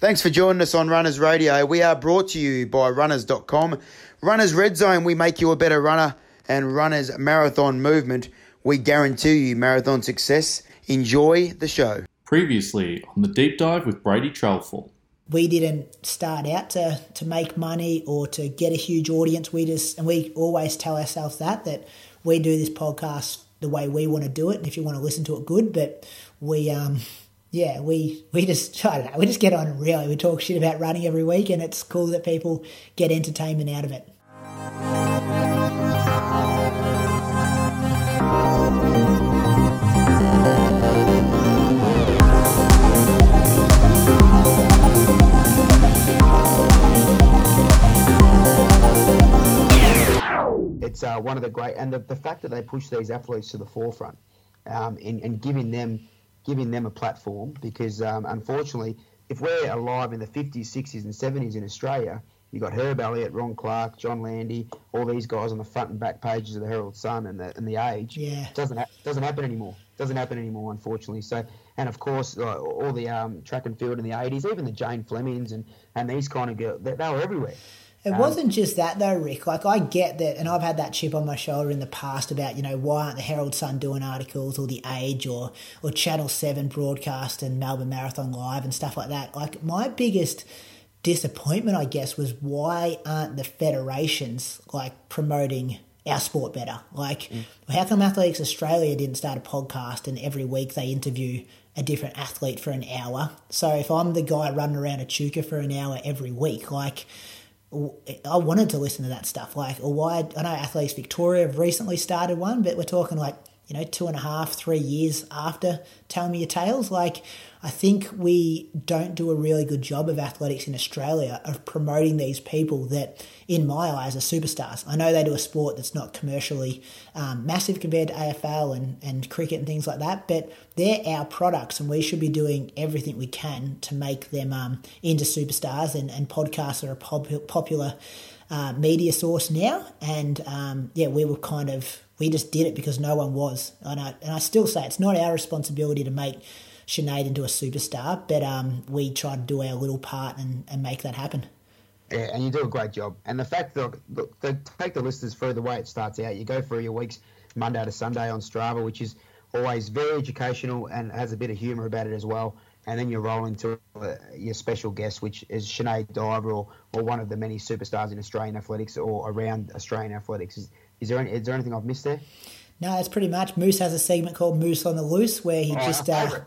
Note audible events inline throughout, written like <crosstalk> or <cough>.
Thanks for joining us on Runners Radio. We are brought to you by runners.com. Runners Red Zone, we make you a better runner. And Runners Marathon Movement, we guarantee you marathon success. Enjoy the show. Previously on the deep dive with Brady Threlfall. We didn't start out to, to make money or to get a huge audience. We just, and we always tell ourselves that, that we do this podcast the way we want to do it. And if you want to listen to it, good. But we, um, yeah, we we just <laughs> I don't know, we just get on really. We talk shit about running every week, and it's cool that people get entertainment out of it. It's uh, one of the great, and the, the fact that they push these athletes to the forefront um, and, and giving them giving them a platform because um, unfortunately, if we're alive in the 50s, 60s, and 70s in Australia, you got Herb Elliott, Ron Clarke, John Landy, all these guys on the front and back pages of the Herald Sun and the and the Age. Yeah, doesn't ha- doesn't happen anymore. Doesn't happen anymore, unfortunately. So, and of course, uh, all the um, track and field in the 80s, even the Jane Flemings and and these kind of girls, they, they were everywhere. It um, wasn't just that though, Rick. Like I get that, and I've had that chip on my shoulder in the past about you know why aren't the Herald Sun doing articles or the Age or or Channel Seven broadcast and Melbourne Marathon Live and stuff like that. Like my biggest disappointment, I guess, was why aren't the federations like promoting our sport better? Like, mm. how come Athletics Australia didn't start a podcast and every week they interview a different athlete for an hour? So if I'm the guy running around Echuca for an hour every week, like I wanted to listen to that stuff. Like, or why? I know Athletics Victoria have recently started one, but we're talking like you know two and a half, three years after Tell Me Your Tales. Like, I think we don't do a really good job of athletics in Australia of promoting these people that, in my eyes, are superstars. I know they do a sport that's not commercially um, massive compared to AFL and, and cricket and things like that, but they're our products and we should be doing everything we can to make them um, into superstars. And, and podcasts are a pop- popular uh, media source now. And um, yeah, we were kind of, we just did it because no one was. And I, and I still say it's not our responsibility to make Sinead into a superstar, but um, we try to do our little part and, and make that happen. Yeah, and you do a great job. And the fact that look, they take the listeners through the way it starts out. You go through your weeks Monday to Sunday on Strava, which is always very educational and has a bit of humour about it as well. And then you roll into uh, your special guest, which is Sinead Diver or, or one of the many superstars in Australian athletics or around Australian athletics. Is, is there any, is there anything I've missed there? No, it's pretty much. Moose has a segment called Moose on the Loose where he oh, just uh,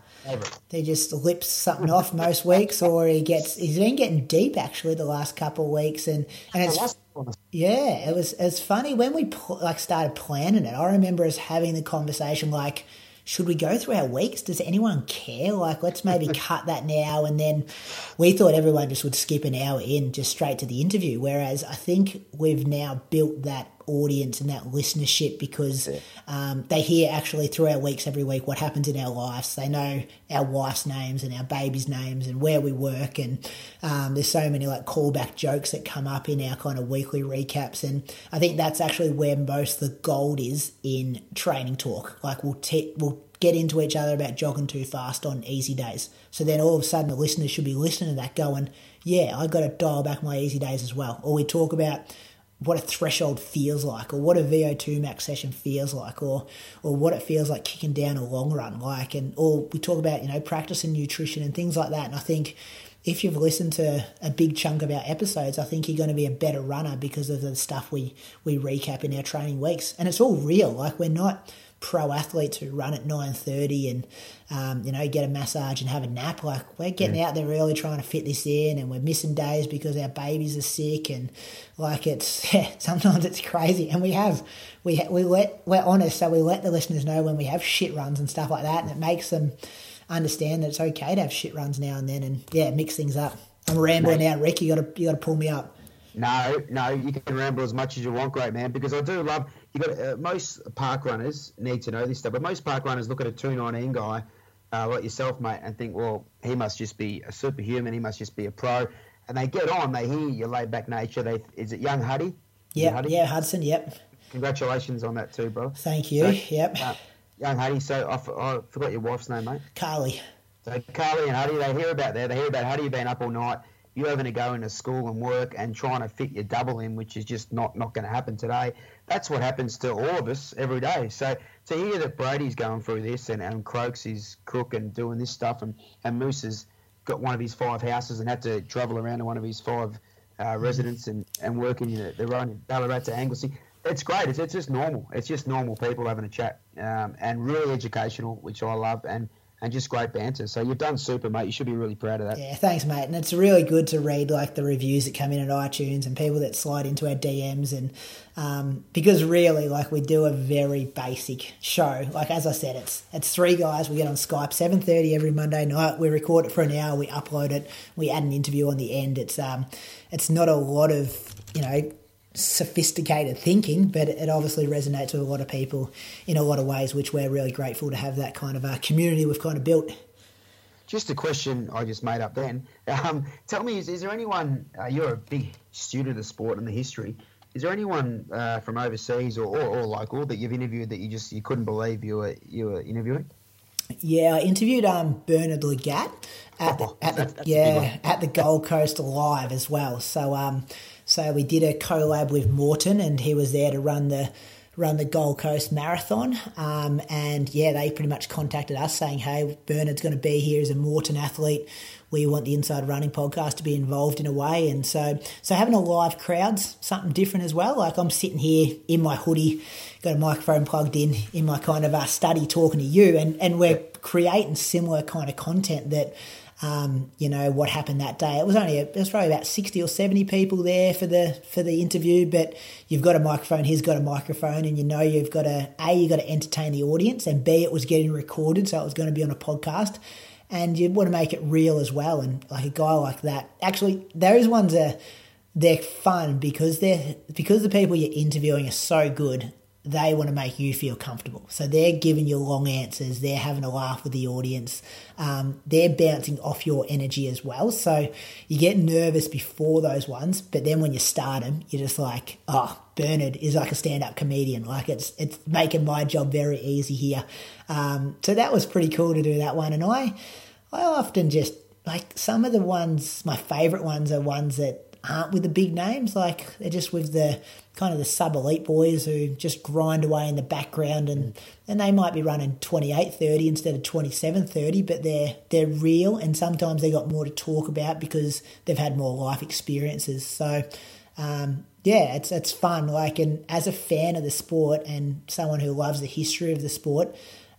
he just lips something off most <laughs> weeks, or he gets he's been getting deep actually the last couple of weeks, and and it's yeah, it was it's funny when we like started planning it. I remember us having the conversation like should we go through our weeks? Does anyone care? Like, let's maybe <laughs> cut that now. And then we thought everyone just would skip an hour in just straight to the interview. Whereas I think we've now built that audience and that listenership because yeah. um, they hear actually through our weeks every week what happens in our lives. They know our wife's names and our baby's names and where we work. And um, there's so many like callback jokes that come up in our kind of weekly recaps. And I think that's actually where most the gold is in training talk. Like we'll, te- we'll get into each other about jogging too fast on easy days. So then all of a sudden the listeners should be listening to that going, yeah, I've got to dial back my easy days as well. Or we talk about what a threshold feels like, or what a VO2 max session feels like, or or what it feels like kicking down a long run like, and or we talk about you know practice and nutrition and things like that. And I think if you've listened to a big chunk of our episodes, I think you're going to be a better runner because of the stuff we we recap in our training weeks, and it's all real. Like we're not pro athletes who run at 9.30 and um, you know get a massage and have a nap like we're getting yeah. out there early trying to fit this in and we're missing days because our babies are sick and like it's <laughs> yeah, sometimes it's crazy and we have we we let we're honest so we let the listeners know when we have shit runs and stuff like that and it makes them understand that it's okay to have shit runs now and then and yeah mix things up i'm rambling Mate. now rick you gotta you gotta pull me up no, no, you can ramble as much as you want, great man. Because I do love you. Got uh, most park runners need to know this stuff, but most park runners look at a two nineteen guy uh, like yourself, mate, and think, well, he must just be a superhuman. He must just be a pro. And they get on. They hear your laid back nature. They is it young Huddy? Yeah, yeah, Hudson. Yep. Congratulations on that too, bro. Thank you. So, yep. Uh, young Huddy. So I, I forgot your wife's name, mate. Carly. So Carly and Huddy, they hear about that. They hear about Huddy being up all night. You having to go into school and work and trying to fit your double in, which is just not, not going to happen today. That's what happens to all of us every day. So to hear that Brady's going through this and, and Croaks is crook and doing this stuff and, and Moose has got one of his five houses and had to travel around to one of his five uh, residents and, and work in the, the road in Ballarat to Anglesea. It's great. It's, it's just normal. It's just normal people having a chat um, and really educational, which I love. And and just great banter. So you've done super, mate. You should be really proud of that. Yeah, thanks, mate. And it's really good to read like the reviews that come in at iTunes and people that slide into our DMs and um, because really, like we do a very basic show. Like as I said, it's it's three guys. We get on Skype seven thirty every Monday night. We record it for an hour. We upload it. We add an interview on the end. It's um, it's not a lot of you know sophisticated thinking, but it obviously resonates with a lot of people in a lot of ways, which we're really grateful to have that kind of a community we've kind of built. Just a question I just made up then. <laughs> Um, tell me, is, is there anyone, uh, you're a big student of the sport and the history, is there anyone uh, from overseas or, or, or, local that you've interviewed that you just you couldn't believe you were you were interviewing? Yeah, I interviewed um, Bernard Lagat at, oh, at the, <laughs> yeah at the Gold Coast Live as well. So um, so we did a collab with Maurten, and he was there to run the run the Gold Coast Marathon. Um, and yeah, they pretty much contacted us saying, "Hey, Bernard's going to be here as a Maurten athlete. We want the Inside Running podcast to be involved in a way." And so, so having a live crowd's something different as well. Like I'm sitting here in my hoodie, got a microphone plugged in in my kind of uh, study, talking to you, and and we're creating similar kind of content that um, you know what happened that day. It was only it was probably about sixty or seventy people there for the for the interview, but you've got a microphone. He's got a microphone, and you know you've got to a you got to entertain the audience, and b it was getting recorded, so it was going to be on a podcast, and you want to make it real as well. And like a guy like that, actually, those ones are they're fun because they're because the people you're interviewing are so good they want to make you feel comfortable. So they're giving you long answers. They're having a laugh with the audience. Um, they're bouncing off your energy as well. So you get nervous before those ones, but then when you start them, you're just like, oh, Bernard is like a stand-up comedian. Like it's it's making my job very easy here. Um, so that was pretty cool to do that one. And I I often just like some of the ones. My favourite ones are ones that aren't with the big names. Like they're just with the kind of the sub elite boys who just grind away in the background and, and they might be running 28 30 instead of 27 30 but they're they're real and sometimes they got more to talk about because they've had more life experiences so um, yeah it's it's fun like and as a fan of the sport and someone who loves the history of the sport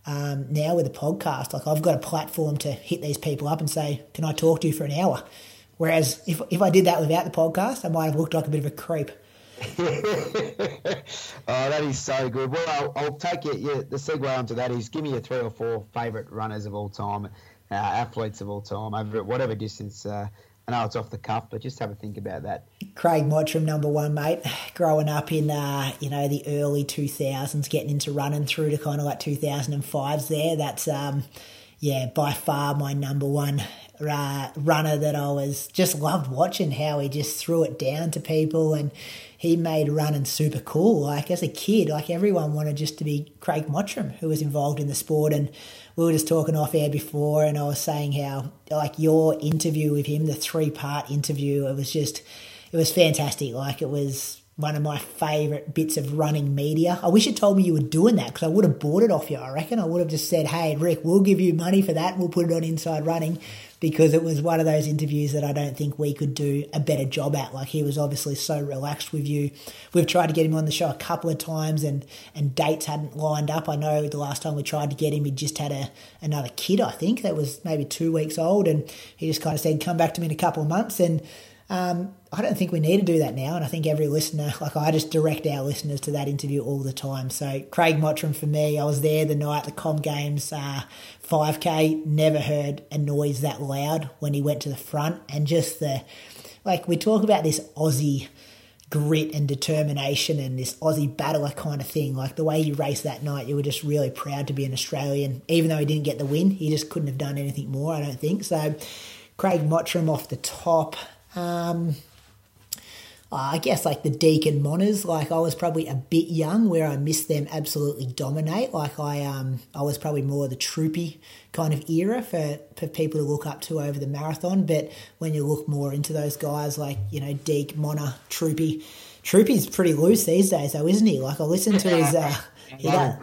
um, now with a podcast like I've got a platform to hit these people up and say can I talk to you for an hour whereas if, if I did that without the podcast I might have looked like a bit of a creep <laughs> oh, that is so good. Well, I'll, I'll take it. Yeah, the segue onto that is give me your three or four favourite runners of all time, uh, athletes of all time, over whatever distance. Uh, I know it's off the cuff, but just have a think about that. Craig Mottram, number one, mate. Growing up in uh, you know the early two thousands, getting into running through to kind of like two thousand and fives. There, that's um, yeah, by far my number one runner that I was just loved watching how he just threw it down to people and he made running super cool. Like as a kid, like everyone wanted just to be Craig Mottram who was involved in the sport. And we were just talking off air before, and I was saying how like your interview with him, the three part interview, it was just it was fantastic. Like it was one of my favourite bits of running media. I wish you told me you were doing that because I would have bought it off you. I reckon I would have just said, "Hey, Rick, we'll give you money for that. We'll put it on Inside Running," because it was one of those interviews that I don't think we could do a better job at. Like he was obviously so relaxed with you. We've tried to get him on the show a couple of times, and and dates hadn't lined up. I know the last time we tried to get him, he just had a another kid. I think that was maybe two weeks old, and he just kind of said, "Come back to me in a couple of months." and um, I don't think we need to do that now, and I think every listener, like I just direct our listeners to that interview all the time. So Craig Mottram for me, I was there the night the Com Games uh, 5K, never heard a noise that loud when he went to the front, and just the like we talk about this Aussie grit and determination and this Aussie battler kind of thing. Like the way he raced that night, you were just really proud to be an Australian, even though he didn't get the win. He just couldn't have done anything more, I don't think. So Craig Mottram off the top. Um, I guess like the Deek and Monas, like I was probably a bit young where I missed them absolutely dominate. Like I um I was probably more the troopy kind of era for, for people to look up to over the marathon. But when you look more into those guys like, you know, Deek, Mona, Troopy, Troopy's pretty loose these days though, isn't he? Like I listened to his uh, he, does,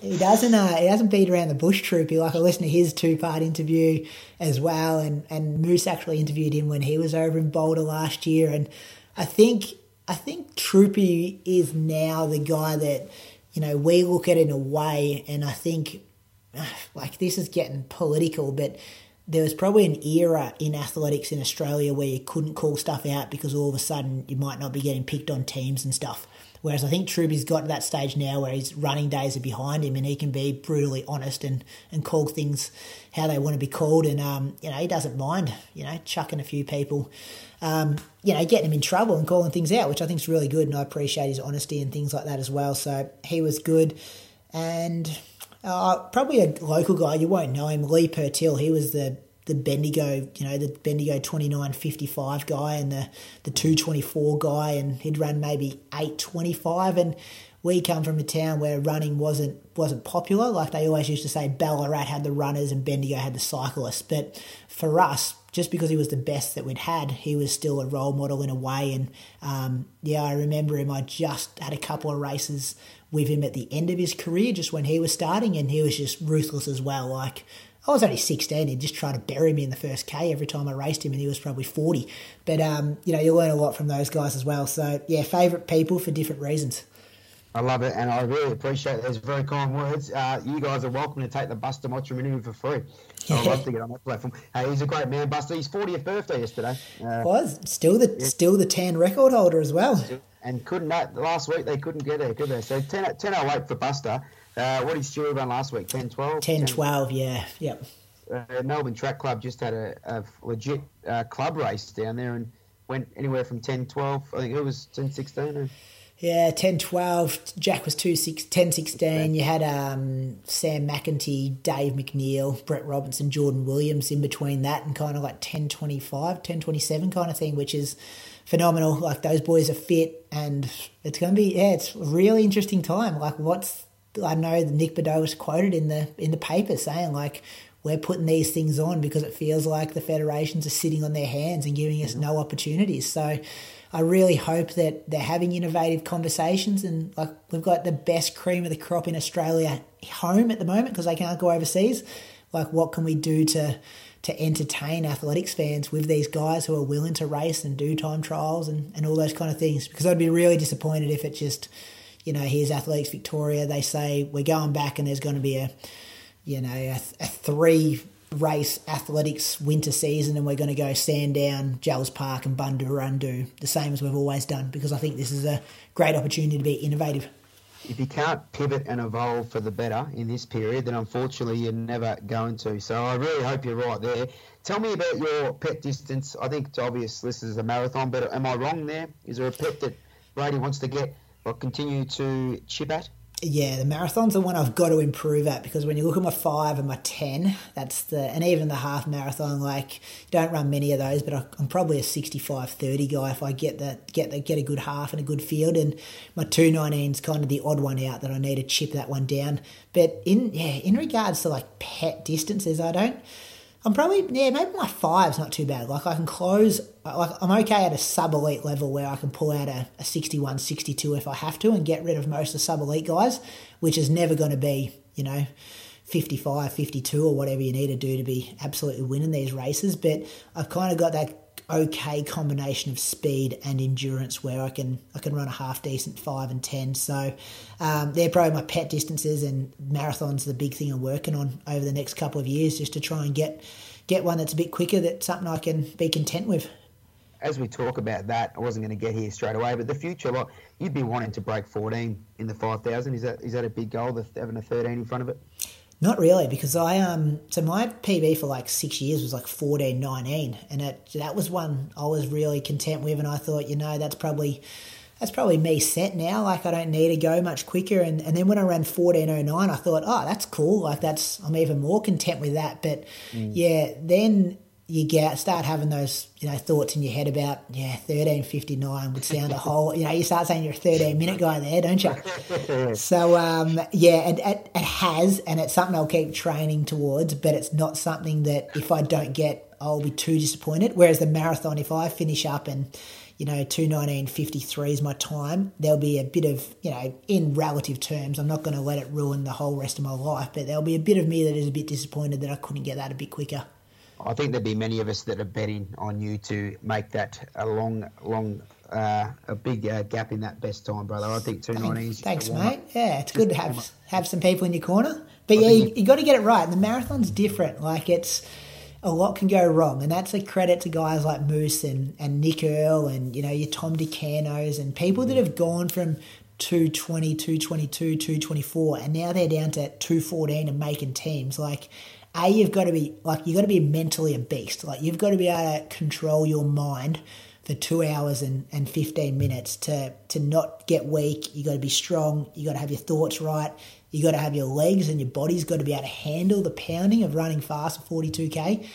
he doesn't uh, he doesn't beat around the bush troopy like I listened to his two part interview as well and, and Moose actually interviewed him when he was over in Boulder last year and I think I think Troopy is now the guy that you know we look at in a way, and I think like this is getting political, but there was probably an era in athletics in Australia where you couldn't call stuff out because all of a sudden you might not be getting picked on teams and stuff. Whereas I think Troopy's got to that stage now where his running days are behind him and he can be brutally honest and, and call things how they want to be called. And, um, you know, he doesn't mind, you know, chucking a few people, um, you know, getting him in trouble and calling things out, which I think is really good. And I appreciate his honesty and things like that as well. So he was good. And uh, probably a local guy, you won't know him, Lee Pertil. He was the the Bendigo, you know, the Bendigo 29.55 guy and the, the 224 guy, and he'd run maybe 825. And we come from a town where running wasn't wasn't popular. Like they always used to say, Ballarat had the runners and Bendigo had the cyclists. But for us, just because he was the best that we'd had, he was still a role model in a way. And um, yeah, I remember him. I just had a couple of races with him at the end of his career, just when he was starting, and he was just ruthless as well. Like I was only 16. He'd just try to bury me in the first K every time I raced him, and he was probably 40. But, um, you know, you learn a lot from those guys as well. So, yeah, favourite people for different reasons. I love it, and I really appreciate those very kind words. Uh, you guys are welcome to take the Buster interview for free. So I'd love to get on that platform. Hey, he's a great man, Buster. His 40th birthday yesterday. Uh, was still the yeah. still the tan record holder as well. And couldn't that last week they couldn't get there, could they? So 10, 10 08 for Buster. Uh, what did Stewie run last week? 10 12? 10, 10 12, yeah. Yep. Uh, Melbourne Track Club just had a, a legit uh, club race down there and went anywhere from 10 12. I think it was 10 16. Or... Yeah, 10 12. Jack was 2 6, 10 16. You had um, Sam McEntee, Dave McNeill, Brett Robinson, Jordan Williams in between that and kind of like 10 25, 10 27 kind of thing, which is phenomenal. Like those boys are fit and it's going to be, yeah, it's a really interesting time. Like what's I know that Nick Bideau was quoted in the in the paper saying like we're putting these things on because it feels like the federations are sitting on their hands and giving us no opportunities. So I really hope that they're having innovative conversations and like we've got the best cream of the crop in Australia home at the moment because they can't go overseas. Like what can we do to to entertain athletics fans with these guys who are willing to race and do time trials and, and all those kind of things? Because I'd be really disappointed if it just you know, here's Athletics Victoria. They say we're going back and there's going to be a, you know, a, a three race athletics winter season and we're going to go Sandown, Jells Park and Bundoorundu, the same as we've always done because I think this is a great opportunity to be innovative. If you can't pivot and evolve for the better in this period, then unfortunately you're never going to. So I really hope you're right there. Tell me about your pet distance. I think it's obvious this is a marathon, but am I wrong there? Is there a pet that Brady wants to get or continue to chip at? Yeah, the marathon's the one I've got to improve at because when you look at my five and my ten, that's the and even the half marathon, like don't run many of those, but I'm probably a 65-30 guy if I get that get the, get a good half and a good field. And my two is kind of the odd one out that I need to chip that one down. But in yeah, in regards to like pet distances, I don't I'm probably yeah maybe my five's not too bad. Like I can close like I'm okay at a sub elite level where I can pull out a, a 61, 62 if I have to and get rid of most of the sub elite guys, which is never going to be you know 55, 52 or whatever you need to do to be absolutely winning these races. But I've kind of got that okay combination of speed and endurance where I can I can run a half decent five and ten. So um, they're probably my pet distances, and marathons the big thing I'm working on over the next couple of years, just to try and get get one that's a bit quicker. That's something I can be content with. As we talk about that, I wasn't going to get here straight away, but the future, like you'd be wanting to break 14 in the 5,000. Is that is that a big goal? The, having a 13 in front of it. Not really, because I um so my PB for like six years was like fourteen nineteen, and it, that was one I was really content with, and I thought, you know, that's probably that's probably me set now. Like I don't need to go much quicker. And, and then when I ran fourteen oh nine, I thought, oh, that's cool. Like that's I'm even more content with that. But mm. yeah, then you get start having those you know thoughts in your head about yeah thirteen fifty nine would sound a whole you know you start saying you're a thirteen minute guy there don't you? <laughs> so um, yeah, it, it, it has and it's something I'll keep training towards, but it's not something that if I don't get I'll be too disappointed. Whereas the marathon, if I finish up and you know, 219.53 is my time. There'll be a bit of, you know, in relative terms, I'm not going to let it ruin the whole rest of my life, but there'll be a bit of me that is a bit disappointed that I couldn't get that a bit quicker. I think there'd be many of us that are betting on you to make that a long, long, uh, a big uh, gap in that best time, brother. I think two ninety. Thanks, mate. Yeah, it's good to have have some people in your corner. But yeah, you, you got to get it right. And the marathon's different. Like it's a lot can go wrong, and that's a credit to guys like Moose and, and Nick Earl and you know your Tom Do Cantos and people that have gone from 220, 222, 224, and now they're down to 214 and making teams. Like, A, you've got to be like you've got to be mentally a beast. Like you've got to be able to control your mind for two hours and, and 15 minutes to to not get weak. You got to be strong. You got to have your thoughts right. You got to have your legs and your body's got to be able to handle the pounding of running fast for 42k.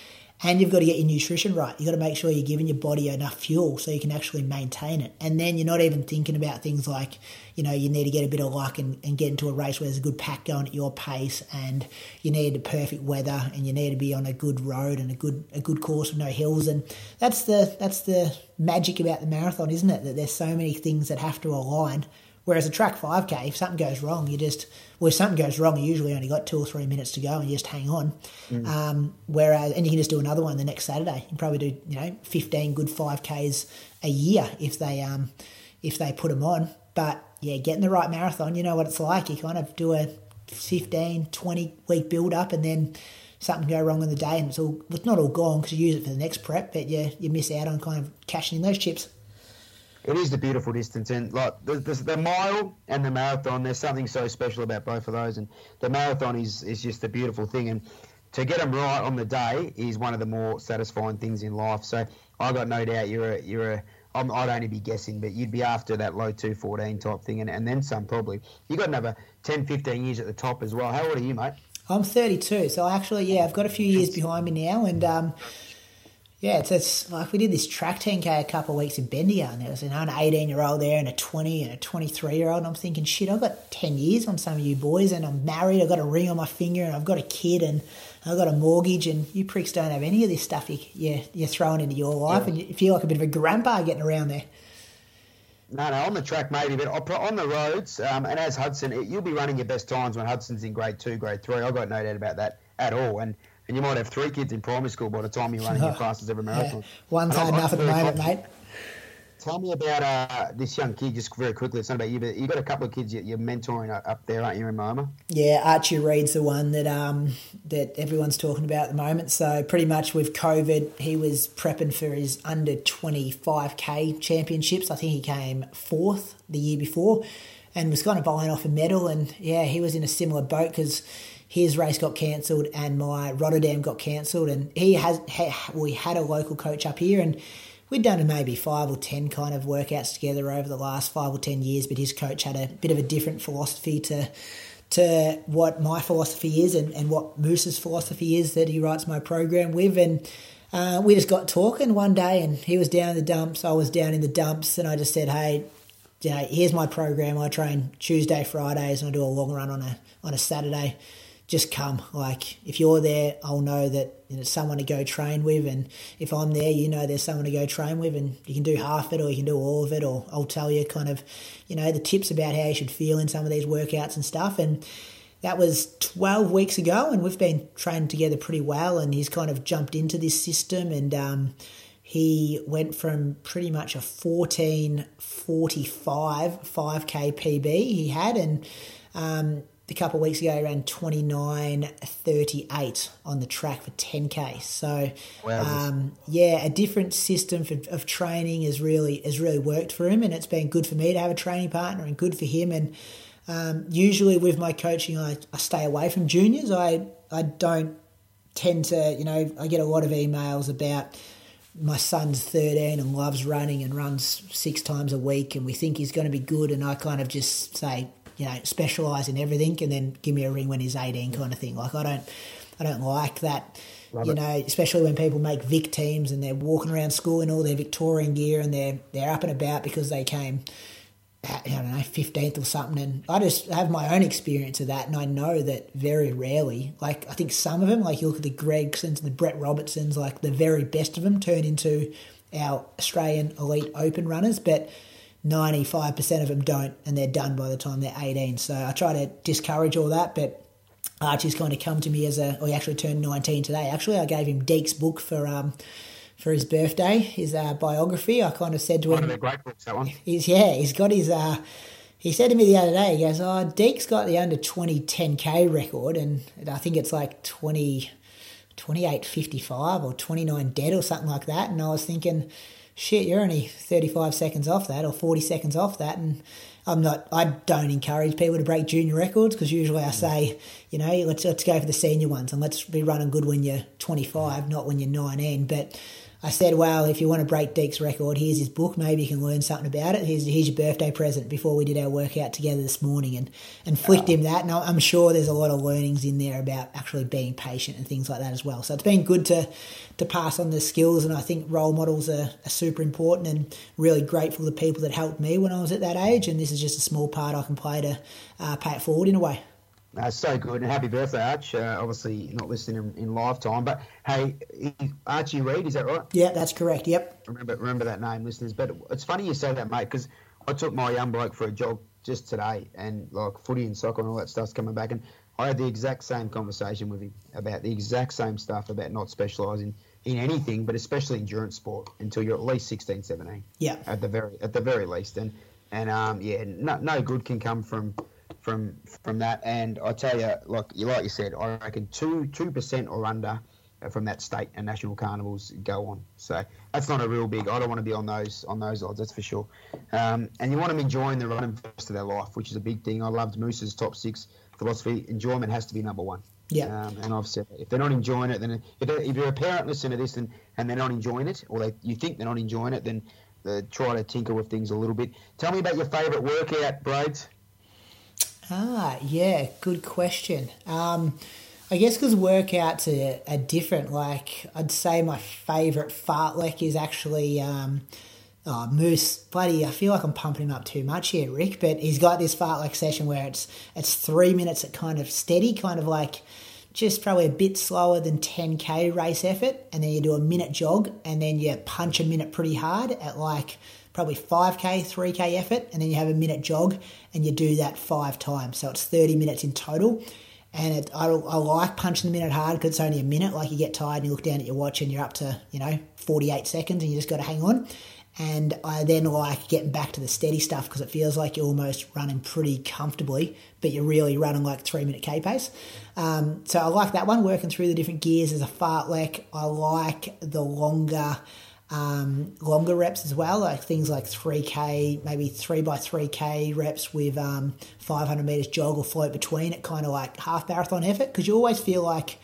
And you've got to get your nutrition right. You've got to make sure you're giving your body enough fuel so you can actually maintain it. And then you're not even thinking about things like, you know, you need to get a bit of luck and, and get into a race where there's a good pack going at your pace and you need the perfect weather and you need to be on a good road and a good a good course with no hills. And that's the that's the magic about the marathon, isn't it? That there's so many things that have to align Whereas a track 5K, if something goes wrong, you just, well, if something goes wrong, you usually only got two or three minutes to go and you just hang on. Mm. Um, whereas, and you can just do another one the next Saturday. You can probably do, you know, 15 good 5Ks a year if they, um, if they put them on. But yeah, getting the right marathon, you know what it's like. You kind of do a 15, 20 week build up and then something go wrong in the day and it's all, it's not all gone because you use it for the next prep, but yeah, you miss out on kind of cashing in those chips it is the beautiful distance, and like the, the, the, mile and the marathon, there's something so special about both of those. And the marathon is is just a beautiful thing, and to get them right on the day is one of the more satisfying things in life. So I got no doubt you're a you're a I'm, I'd only be guessing, but you'd be after that low 214 type thing, and, and then some probably. You've got another 10, 15 years at the top as well. How old are you, mate? I'm 32, so actually, yeah, I've got a few years behind me now, and um, yeah, it's, it's like we did this track 10k a couple of weeks in Bendigo, and there was you know, an 18 year old there and a 20 and a 23 year old. And I'm thinking, shit, I've got 10 years on some of you boys, and I'm married, I've got a ring on my finger, and I've got a kid, and I've got a mortgage, and you pricks don't have any of this stuff you, you, you're throwing into your life, yeah. and you feel like a bit of a grandpa getting around there. No, no, on the track maybe, but on the roads, um, and as Hudson, you'll be running your best times when Hudson's in grade two, grade three. I've got no doubt about that at all. And and you might have three kids in primary school by the time you're running your <laughs> fastest ever marathon. Yeah. One's enough at the moment, mate. Tell me about uh, this young kid, just very quickly. It's not about you, but you've got a couple of kids you're mentoring up there, aren't you, in Moama? Yeah, Archie Reed's the one that um, that everyone's talking about at the moment. So pretty much with COVID, he was prepping for his under 25k championships. I think he came fourth the year before, and was kind of buying off a medal. And yeah, he was in a similar boat because his race got cancelled and my Rotterdam got cancelled. And he has, we had a local coach up here and we'd done maybe five or ten kind of workouts together over the last five or ten years. But his coach had a bit of a different philosophy to to what my philosophy is and, and what Moose's philosophy is that he writes my program with. And uh, we just got talking one day and he was down in the dumps, I was down in the dumps, and I just said, hey, you know, here's my program. I train Tuesday, Fridays, and I do a long run on a on a Saturday just come. Like if you're there, I'll know that you know someone to go train with, and if I'm there, you know there's someone to go train with, and you can do half it or you can do all of it, or I'll tell you kind of, you know, the tips about how you should feel in some of these workouts and stuff. And that was 12 weeks ago, and we've been training together pretty well, and he's kind of jumped into this system and. Um, he went from pretty much a 1445 5k PB he had, and um, a couple of weeks ago ran 29.38 on the track for 10k so um, yeah a different system for, of training has really has really worked for him and it's been good for me to have a training partner and good for him. And um, usually with my coaching I, I stay away from juniors. I, I don't tend to you know I get a lot of emails about my son's 13 and loves running and runs six times a week and we think he's going to be good and I kind of just say you know, specialise in everything and then give me a ring when he's 18 kind of thing. Like I don't, I don't like that Love you it. know, especially when people make Vic teams and they're walking around school in all their Victorian gear and they're they're up and about because they came, I don't know, fifteenth or something. And I just have my own experience of that, and I know that very rarely, like I think some of them, like you look at the Gregsons and the Brett Robinsons, like the very best of them turn into our Australian elite open runners, but 95% of them don't, and they're done by the time they're 18. So I try to discourage all that, but Archie's kind of come to me as a, well, he actually turned 19 today. Actually, I gave him Deek's book for um, for his birthday, his uh, biography. I kind of said to one him, one of the great books, that one. He's yeah, he's got his. Uh, he said to me the other day, he goes, "Oh, Deek's got the under 20 10k record, and I think it's like 20, 28.55 or 29 dead or something like that." And I was thinking, shit, you're only 35 seconds off that or 40 seconds off that, and I'm not. I don't encourage people to break junior records because usually I say, you know, let's let's go for the senior ones and let's be running good when you're 25, not when you're 19. But I said, well, if you want to break Deek's record, here's his book. Maybe you can learn something about it. Here's, here's your birthday present before we did our workout together this morning and, and flicked him that. And I'm sure there's a lot of learnings in there about actually being patient and things like that as well. So it's been good to, to pass on the skills. And I think role models are, are super important and really grateful to people that helped me when I was at that age. And this is just a small part I can play to uh, pay it forward in a way. Uh, so good and happy birthday, Arch. Uh, obviously not listening in, in live time, but hey, Archie Reed, is that right? Yeah, that's correct. Yep. Remember, remember that name, listeners. But it's funny you say that, mate, because I took my young bloke for a jog just today, and like footy and soccer and all that stuff's coming back, and I had the exact same conversation with him about the exact same stuff about not specialising in anything, but especially endurance sport until you're at least 16, 17. Yeah. At the very at the very least, and and um yeah, no, no good can come from from from that. And I tell you, like you like you said, I reckon two two percent or under from that state and national carnivals go on. So that's not a real big. I don't want to be on those on those odds. That's for sure. Um, and you want them enjoying the running for the rest of their life, which is a big thing. I loved Moose's top six philosophy. Enjoyment has to be number one. Yeah. Um, and I've said if they're not enjoying it, then if, if you're a parent listening to this and, and they're not enjoying it, or they you think they're not enjoying it, then uh, try to tinker with things a little bit. Tell me about your favourite workout, Braids. Ah, yeah, good question. Um, I guess because workouts are, are different. Like I'd say my favourite fartlek is actually um, oh, Moose. Bloody, I feel like I'm pumping him up too much here, Rick. But he's got this fartlek session where it's it's three minutes at kind of steady, kind of like just probably a bit slower than 10k race effort, and then you do a minute jog, and then you punch a minute pretty hard at like probably 5k, 3k effort, and then you have a minute jog, and you do that five times. So it's 30 minutes in total. And it, I, I like punching the minute hard because it's only a minute. Like you get tired and you look down at your watch and you're up to, you know, 48 seconds and you just got to hang on. And I then like getting back to the steady stuff because it feels like you're almost running pretty comfortably, but you're really running like three minute K pace. Um, so I like that one, working through the different gears as a fartlek. I like the longer um, longer reps as well, like things like 3K, maybe 3 by 3K reps with um, 500 meters jog or float between it, kind of like half marathon effort, because you always feel like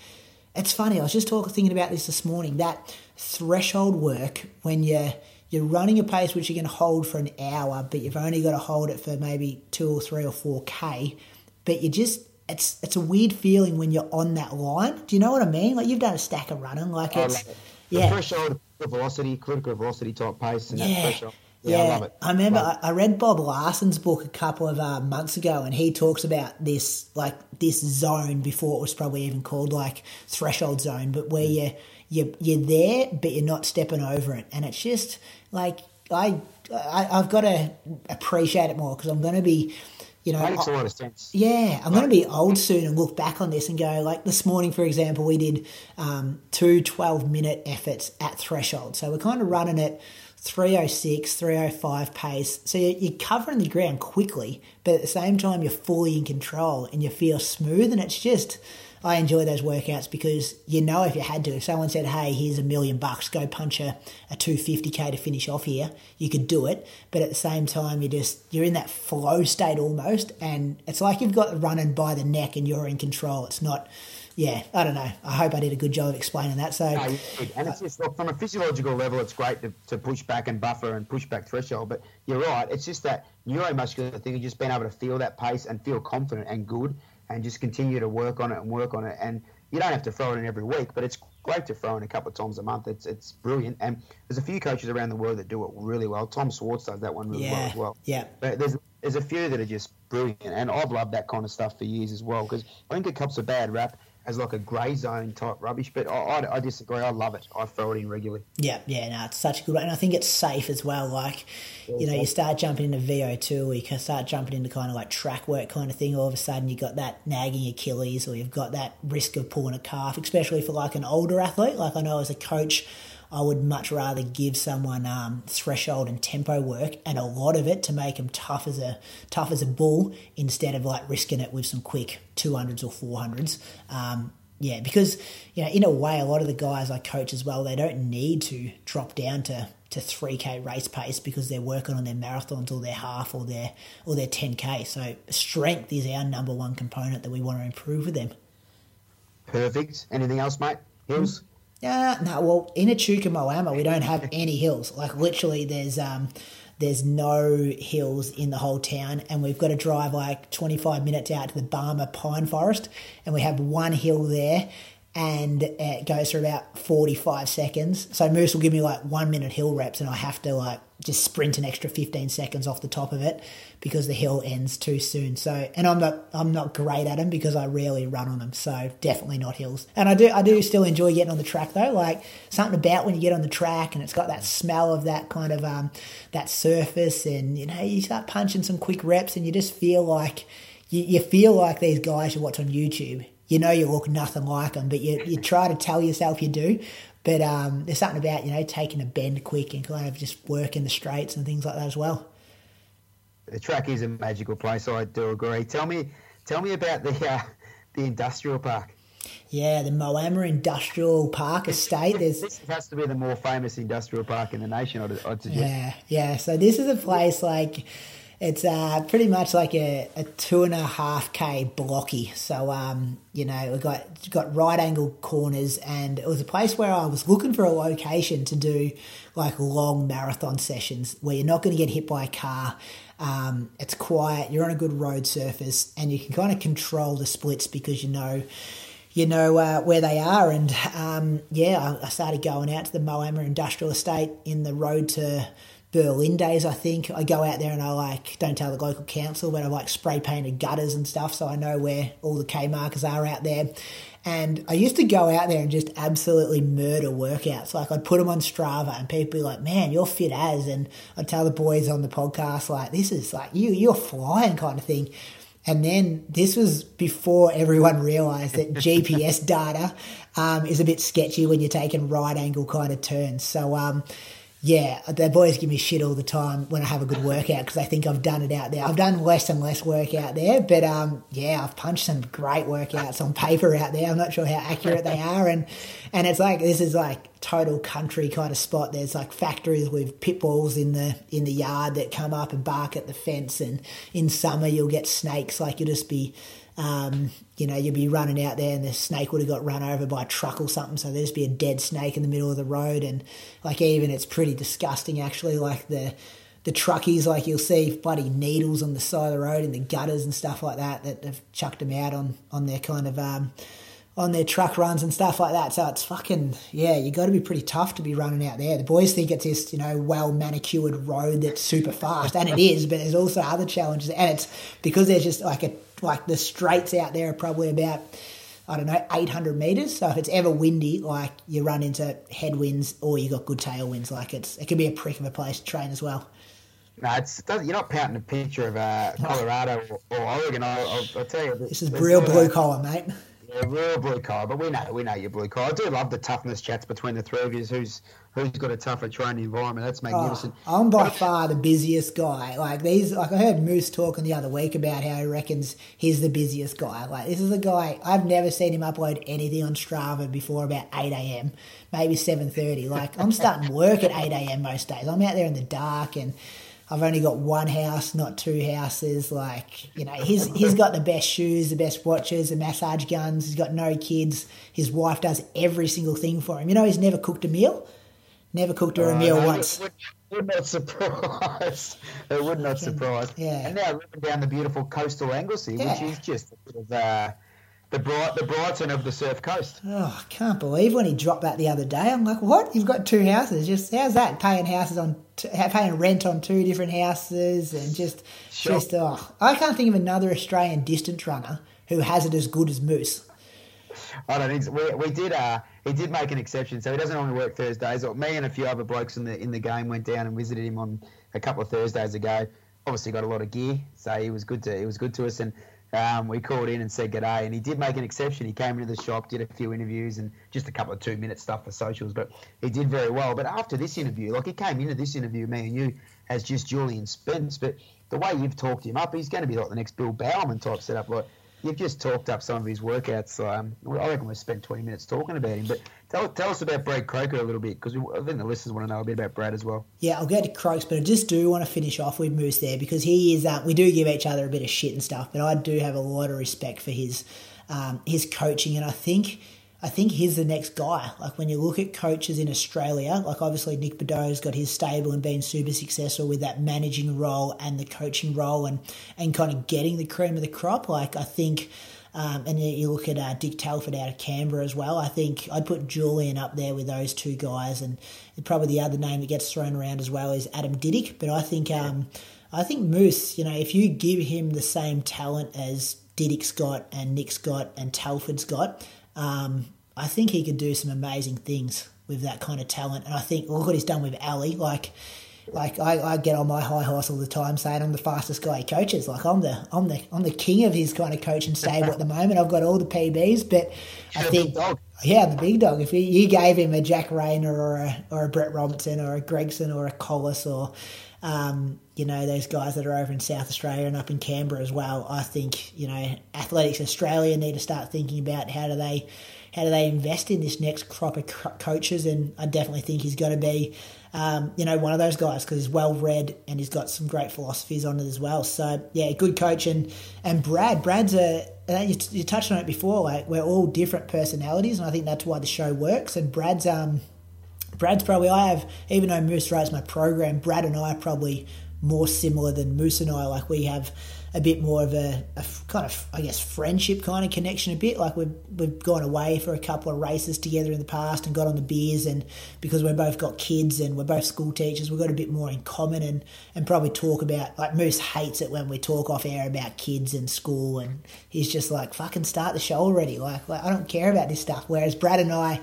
it's funny. I was just talking, thinking about this this morning. That threshold work when you're you're running a pace which you can hold for an hour, but you've only got to hold it for maybe two or three or four k. But you just it's it's a weird feeling when you're on that line. Do you know what I mean? Like you've done a stack of running, like it's it. yeah. threshold velocity, critical velocity type pace, and yeah. that pressure. Yeah, yeah, I love it. I remember I, I read Bob Larsen's book a couple of uh, months ago, and he talks about this like this zone before it was probably even called like threshold zone, but where you you you're there, but you're not stepping over it, and it's just like I, I, I have got to appreciate it more because I'm going to be you know, makes a lot of sense. Yeah, I'm going to be old soon and look back on this and go like this morning, for example, we did um, two 12 minute efforts at threshold. So we're kind of running at 306, 305 pace. So you're covering the ground quickly, but at the same time, you're fully in control and you feel smooth. And it's just, I enjoy those workouts because you know if you had to, if someone said, "Hey, here's a million bucks, go punch a, a 250k to finish off here," you could do it. But at the same time, you just you're in that flow state almost, and it's like you've got running by the neck and you're in control. It's not. Yeah, I don't know. I hope I did a good job of explaining that. So, no, and it's uh, just look, from a physiological level, it's great to, to push back and buffer and push back threshold. But you're right, it's just that neuromuscular thing of just being able to feel that pace and feel confident and good and just continue to work on it and work on it. And you don't have to throw it in every week, but it's great to throw in a couple of times a month. It's it's brilliant, and there's a few coaches around the world that do it really well. Tom Schwartz does that one really yeah, well as well. Yeah, but there's there's a few that are just brilliant, and I've loved that kind of stuff for years as well because I think it cops a bad rap as like a grey zone type rubbish. But I, I, I, disagree. I love it. I throw it in regularly. Yeah, yeah, no, it's such a good one. And I think it's safe as well. Like, you know, you start jumping into VO2 or you can start jumping into kind of like track work kind of thing. All of a sudden you've got that nagging Achilles or you've got that risk of pulling a calf, especially for like an older athlete. Like I know as a coach, I would much rather give someone um, threshold and tempo work and a lot of it to make them tough as a tough as a bull instead of like risking it with some quick 200s or 400s. Um, yeah, because you know, in a way, a lot of the guys I coach as well, they don't need to drop down to to 3k race pace because they're working on their marathons or their half or their or their 10k. So strength is our number one component that we want to improve with them. Perfect. Anything else, mate? Hills? Yeah, no. Well, in Echuca Moama, we don't have any hills. Like literally, there's um, there's no hills in the whole town, and we've got to drive like 25 minutes out to the Barmah Pine Forest, and we have one hill there, and it goes for about 45 seconds. So Moose will give me like one minute hill reps, and I have to like just sprint an extra 15 seconds off the top of it because the hill ends too soon. So, and I'm not I'm not great at them because I rarely run on them. So definitely not hills. And I do I do still enjoy getting on the track though. Like something about when you get on the track and it's got that smell of that kind of um that surface, and you know you start punching some quick reps, and you just feel like you, you feel like these guys you watch on YouTube. You know you look nothing like them, but you, you try to tell yourself you do. But um, there's something about you know taking a bend quick and kind of just working the straights and things like that as well. The track is a magical place. I do agree. Tell me, tell me about the uh, the industrial park. Yeah, the Moama Industrial Park Estate. <laughs> There's, this has to be the more famous industrial park in the nation. I'd, I'd suggest. Yeah, yeah. So this is a place like it's uh, pretty much like a, a two and a half k blocky. So um, you know, we got got right angle corners, and it was a place where I was looking for a location to do like long marathon sessions where you're not going to get hit by a car. Um, it's quiet. You're on a good road surface, and you can kind of control the splits because you know you know uh, where they are. And um, yeah, I, started going out to the Moama Industrial Estate in the road to Berlin days, I think. I go out there and I like, don't tell the local council, but I like spray painted gutters and stuff so I know where all the K markers are out there. And I used to go out there and just absolutely murder workouts. Like I'd put them on Strava and people be like, man, you're fit as. And I'd tell the boys on the podcast, like, this is like, you, you're flying kind of thing. And then this was before everyone <laughs> realised that GPS data um, is a bit sketchy when you're taking right angle kind of turns. So, um, yeah, the boys give me shit all the time when I have a good workout because they think I've done it out there. I've done less and less work out there, but um, yeah, I've punched some great workouts on paper out there. I'm not sure how accurate they are, and and it's like this is like total country kind of spot. There's like factories with pit bulls in the in the yard that come up and bark at the fence, and in summer you'll get snakes. Like you'll just be um, you know, you'd be running out there and the snake would have got run over by a truck or something. So there'd just be a dead snake in the middle of the road. And like, even it's pretty disgusting actually. Like the, the truckies, like you'll see bloody needles on the side of the road in the gutters and stuff like that, that have chucked them out on, on their kind of, um, on their truck runs and stuff like that. So it's fucking yeah, you got to be pretty tough to be running out there. The boys think it's this you know well manicured road that's super fast, and it is. But there's also other challenges, and it's because there's just like a like the straights out there are probably about I don't know 800 meters. So if it's ever windy, like you run into headwinds or you got good tailwinds, like it's it can be a prick of a place to train as well. No, it's you're not painting a picture of uh, Colorado or, or Oregon. I'll, I'll, I'll, tell you, this is real blue collar, mate. Yeah, real blue collar, but we know we know you're blue collar. I do love the toughness chats between the three of you. Who's who's got a tougher training environment? That's oh, magnificent. Oh, I'm by far the busiest guy. Like these, like I heard Moose talking the other week about how he reckons he's the busiest guy. Like this is a guy I've never seen him upload anything on Strava before about eight a.m. Maybe seven thirty. Like I'm starting work at eight a.m. most days. I'm out there in the dark and I've only got one house, not two houses. Like, you know, he's he's got the best shoes, the best watches, the massage guns. He's got no kids. His wife does every single thing for him. You know, he's never cooked a meal. Never cooked her a uh, meal no, once. Would, would not surprise. <laughs> it would not surprise. Yeah. And now living down the beautiful coastal Anglesea, yeah. which is just a bit of uh, the bright the Brighton of the Surf Coast. Oh, I can't believe when he dropped that the other day. I'm like, what? You've got two houses. Just how's that? Paying houses on paying rent on two different houses and just sure. just oh, I can't think of another Australian distance runner who has it as good as Moose. I don't think so. We, we did. Uh, he did make an exception, so he doesn't only work Thursdays. Or Me and a few other blokes in the in the game went down and visited him on a couple of Thursdays ago. Obviously, got a lot of gear, so he was good to he was good to us. And um, we called in and said good day, and he did make an exception. He came into the shop, did a few interviews, and just a couple of two minute stuff for socials, but he did very well. But after this interview, like he came into this interview, me and you, as just Julian Spence, but the way you've talked him up, he's going to be like the next Bill Bowerman type setup. Like you've just talked up some of his workouts. Um, I reckon we spent 20 minutes talking about him. But tell, tell us about Brad Croker a little bit because I think the listeners want to know a bit about Brad as well. Yeah, I'll get to Croaks, but I just do want to finish off with Moose there because he is. Uh, we do give each other a bit of shit and stuff, but I do have a lot of respect for his um, his coaching, and I think I think he's the next guy. Like when you look at coaches in Australia, like obviously Nick Bideau's got his stable and been super successful with that managing role and the coaching role and, and kind of getting the cream of the crop. Like I think, um, and you look at uh, Dick Telford out of Canberra as well. I think I'd put Julian up there with those two guys, and probably the other name that gets thrown around as well is Adam Didyk. But I think, um, I think Moose, you know, if you give him the same talent as Didyk's got and Nick's got and Telford's got um, I think he could do some amazing things with that kind of talent. And I think look what he's done with Ali. Like, like I, I get on my high horse all the time saying I'm the fastest guy he coaches. Like I'm the I'm the I'm the king of his kind of coaching stable at the <laughs> moment. I've got all the PBs, but I think yeah, the big dog. If you, you gave him a Jack Rayner or a or a Brett Robinson or a Gregson or a Collis or um, you know, those guys that are over in South Australia and up in Canberra as well. I think, you know, Athletics Australia need to start thinking about how do they how do they invest in this next crop of coaches? And I definitely think he's got to be, um, you know, one of those guys because he's well read and he's got some great philosophies on it as well. So yeah, good coach and and Brad, Brad's a you, you touched on it before. Like we're all different personalities, and I think that's why the show works. And Brad's um Brad's probably I have even though Moose writes my program, Brad and I are probably more similar than Moose and I. Like we have a bit more of a, a, kind of I guess friendship kind of connection a bit. Like we've we've gone away for a couple of races together in the past and got on the beers and because we've both got kids and we're both school teachers, we've got a bit more in common and, and probably talk about like Moose hates it when we talk off air about kids and school and he's just like fucking start the show already. Like, like I don't care about this stuff. Whereas Brad and I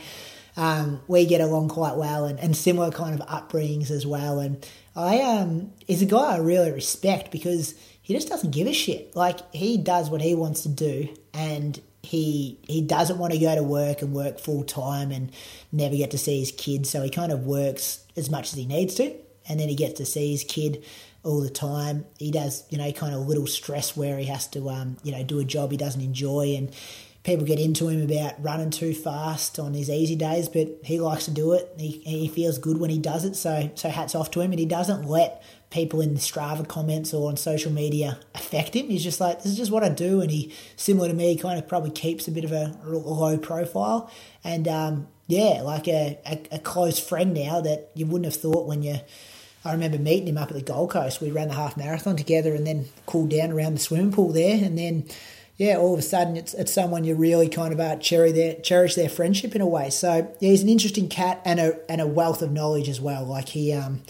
um, we get along quite well and, and similar kind of upbringings as well. And I um, is a guy I really respect because he just doesn't give a shit. Like he does what he wants to do, and he he doesn't want to go to work and work full time and never get to see his kids. So he kind of works as much as he needs to, and then he gets to see his kid all the time. He does, you know, kind of little stress where he has to, um, you know, do a job he doesn't enjoy, and people get into him about running too fast on his easy days, but he likes to do it. He, he feels good when he does it, so so hats off to him. And he doesn't let people in the Strava comments or on social media affect him. He's just like, this is just what I do. And he, similar to me, kind of probably keeps a bit of a low profile. And um, yeah, like a, a, a close friend now that you wouldn't have thought when you. I remember meeting him up at the Gold Coast. We ran the half marathon together and then cooled down around the swimming pool there. And then yeah, all of a sudden it's it's someone you really kind of uh, cherish their cherish their friendship in a way. So yeah, he's an interesting cat and a and a wealth of knowledge as well. Like he um,